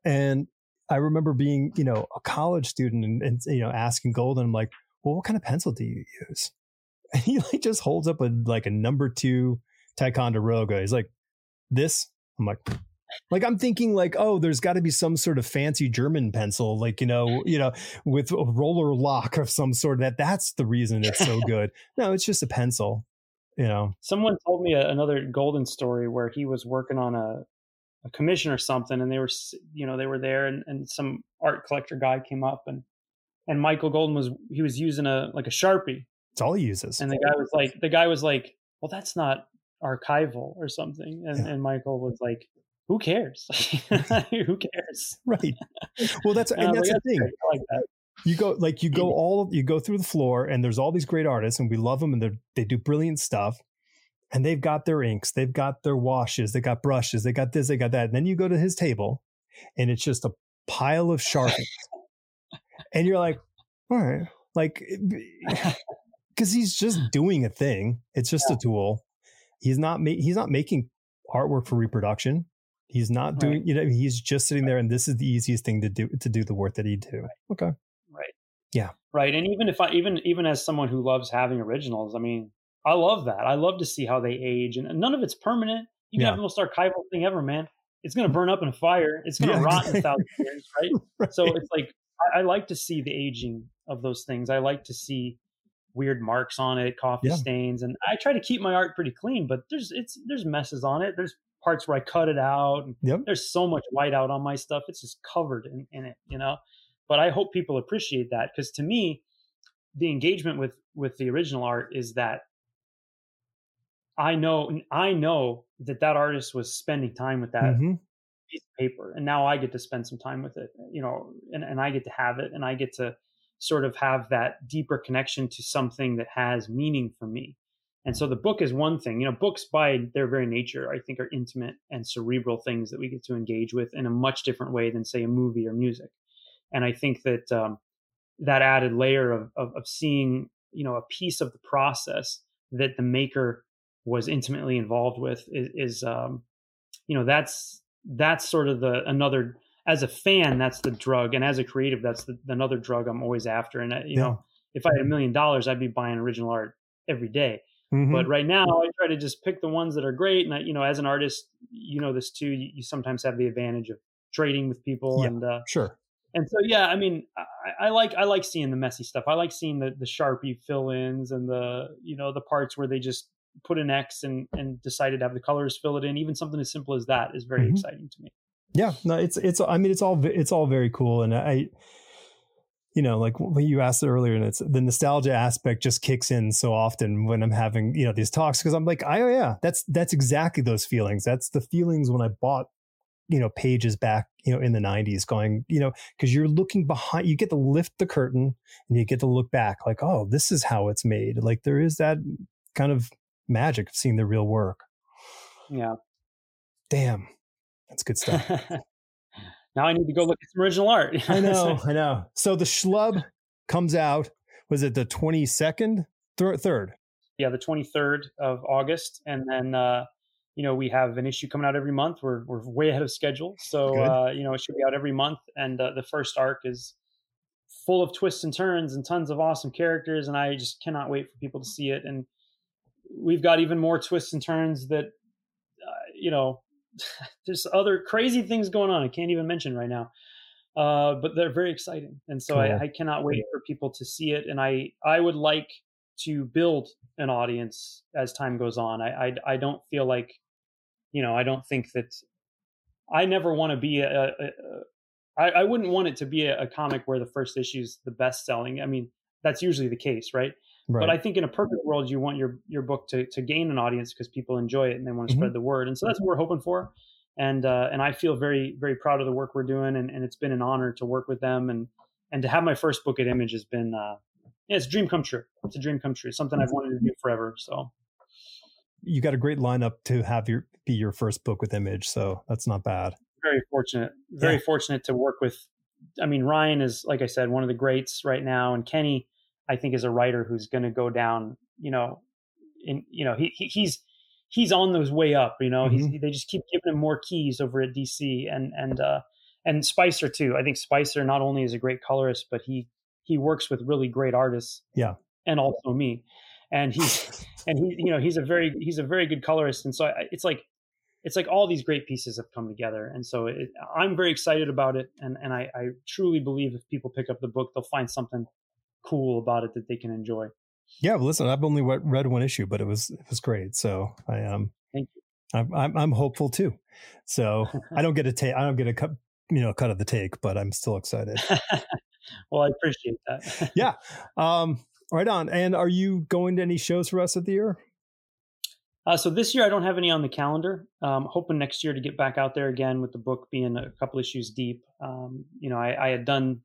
Right. And I remember being, you know, a college student and, and, you know asking Golden, I'm like, well, what kind of pencil do you use? And he like just holds up a like a number two Ticonderoga. He's like, this. I'm like, like I'm thinking like, oh, there's got to be some sort of fancy German pencil, like you know, you know, with a roller lock of some sort. That that's the reason it's so good. no, it's just a pencil. You know, someone told me a, another Golden story where he was working on a, a commission or something, and they were, you know, they were there, and, and some art collector guy came up, and and Michael Golden was he was using a like a sharpie. It's all he uses. And the guy was like, the guy was like, well, that's not archival or something, and yeah. and Michael was like, who cares? who cares? Right. Well, that's and, and that's like, the thing. Like that. You go like you go all you go through the floor, and there's all these great artists, and we love them, and they they do brilliant stuff, and they've got their inks, they've got their washes, they got brushes, they got this, they got that, and then you go to his table, and it's just a pile of sharpies, and you're like, all right, like eh, because he's just doing a thing. It's just yeah. a tool. He's not ma- he's not making artwork for reproduction. He's not doing, right. you know, he's just sitting there and this is the easiest thing to do to do the work that he do. Right. Okay. Right. Yeah. Right. And even if I even even as someone who loves having originals, I mean, I love that. I love to see how they age and none of it's permanent. You can yeah. have the most archival thing ever, man. It's gonna mm. burn up in a fire. It's gonna yeah, rot exactly. in a thousand years, right? right? So it's like I, I, like to see the aging of those things. I like to see weird marks on it, coffee yeah. stains, and I try to keep my art pretty clean. But there's it's there's messes on it. There's parts where I cut it out. Yep. There's so much white out on my stuff. It's just covered in, in it, you know. But I hope people appreciate that because to me, the engagement with with the original art is that I know I know that that artist was spending time with that mm-hmm. Piece of paper, and now I get to spend some time with it, you know, and, and I get to have it, and I get to sort of have that deeper connection to something that has meaning for me. And so the book is one thing. You know, books by their very nature, I think, are intimate and cerebral things that we get to engage with in a much different way than, say, a movie or music. And I think that um, that added layer of, of, of seeing, you know, a piece of the process that the maker was intimately involved with is, is um, you know, that's that's sort of the another as a fan, that's the drug, and as a creative, that's the, another drug I'm always after. And uh, you yeah. know, if I had a million dollars, I'd be buying original art every day. Mm-hmm. But right now, I try to just pick the ones that are great. And I, you know, as an artist, you know this too. You, you sometimes have the advantage of trading with people, yeah, and uh, sure. And so, yeah, I mean, I, I, like I like seeing the messy stuff. I like seeing the the sharpie fill-ins and the you know the parts where they just put an X and and decided to have the colors fill it in. Even something as simple as that is very mm-hmm. exciting to me. Yeah, no, it's it's. I mean, it's all it's all very cool, and I you know, like when you asked earlier, and it's the nostalgia aspect just kicks in so often when I'm having, you know, these talks because I'm like, oh yeah, that's that's exactly those feelings. That's the feelings when I bought, you know, pages back, you know, in the 90s, going, you know, because you're looking behind, you get to lift the curtain and you get to look back, like, oh, this is how it's made. Like there is that kind of magic of seeing the real work. Yeah. Damn. That's good stuff. now I need to go look at some original art. I know, I know. So the schlub comes out. Was it the twenty second, third? Yeah, the 23rd of August, and then uh, you know we have an issue coming out every month. We're we're way ahead of schedule, so uh, you know it should be out every month. And uh, the first arc is full of twists and turns and tons of awesome characters, and I just cannot wait for people to see it. And we've got even more twists and turns that uh, you know there's other crazy things going on. I can't even mention right now. Uh, but they're very exciting, and so cool. I, I, cannot wait for people to see it. And I I would like to build an audience as time goes on. I I, I don't feel like, you know, I don't think that I never want to be a, a, a I, I wouldn't want it to be a, a comic where the first issue is the best selling. I mean, that's usually the case, right? Right. But I think in a perfect world, you want your your book to to gain an audience because people enjoy it and they want to mm-hmm. spread the word, and so that's what we're hoping for. And uh, and I feel very very proud of the work we're doing, and, and it's been an honor to work with them, and and to have my first book at Image has been uh, yeah, it's a dream come true. It's a dream come true. Something I've wanted to do forever. So you got a great lineup to have your be your first book with Image, so that's not bad. Very fortunate. Very yeah. fortunate to work with. I mean, Ryan is like I said, one of the greats right now, and Kenny I think is a writer who's going to go down. You know, in you know he, he he's he's on those way up. You know, mm-hmm. he's they just keep giving him more keys over at DC and and uh, and Spicer too. I think Spicer not only is a great colorist, but he he works with really great artists. Yeah, and also me, and he's and he you know he's a very he's a very good colorist, and so I, it's like it's like all these great pieces have come together and so it, i'm very excited about it and, and I, I, truly believe if people pick up the book they'll find something cool about it that they can enjoy. Yeah, well, listen, I've only read one issue, but it was it was great. So I am. Um, Thank you. I'm, I'm, I'm hopeful too. So I don't get a take. I don't get a cut. You know, cut of the take, but I'm still excited. well, I appreciate that. yeah. Um. Right on. And are you going to any shows for us rest of the year? Uh, so this year I don't have any on the calendar. Um, hoping next year to get back out there again with the book being a couple issues deep. Um, you know, I, I, had done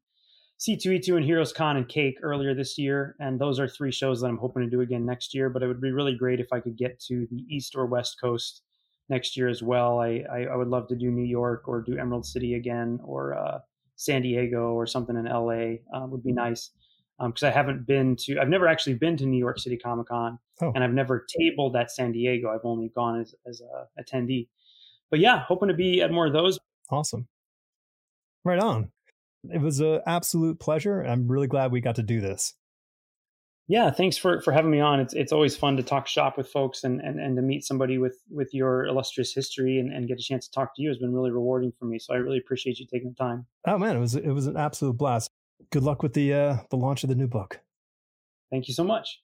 C2E2 and Heroes Con and Cake earlier this year, and those are three shows that I'm hoping to do again next year. But it would be really great if I could get to the East or West Coast next year as well. I, I, I would love to do New York or do Emerald City again or uh, San Diego or something in LA uh, would be nice because um, I haven't been to. I've never actually been to New York City Comic Con, oh. and I've never tabled at San Diego. I've only gone as as a attendee. But yeah, hoping to be at more of those. Awesome. Right on. It was an absolute pleasure. I'm really glad we got to do this. Yeah, thanks for, for having me on. It's it's always fun to talk shop with folks and, and, and to meet somebody with, with your illustrious history and, and get a chance to talk to you has been really rewarding for me. So I really appreciate you taking the time. Oh man, it was it was an absolute blast. Good luck with the uh, the launch of the new book. Thank you so much.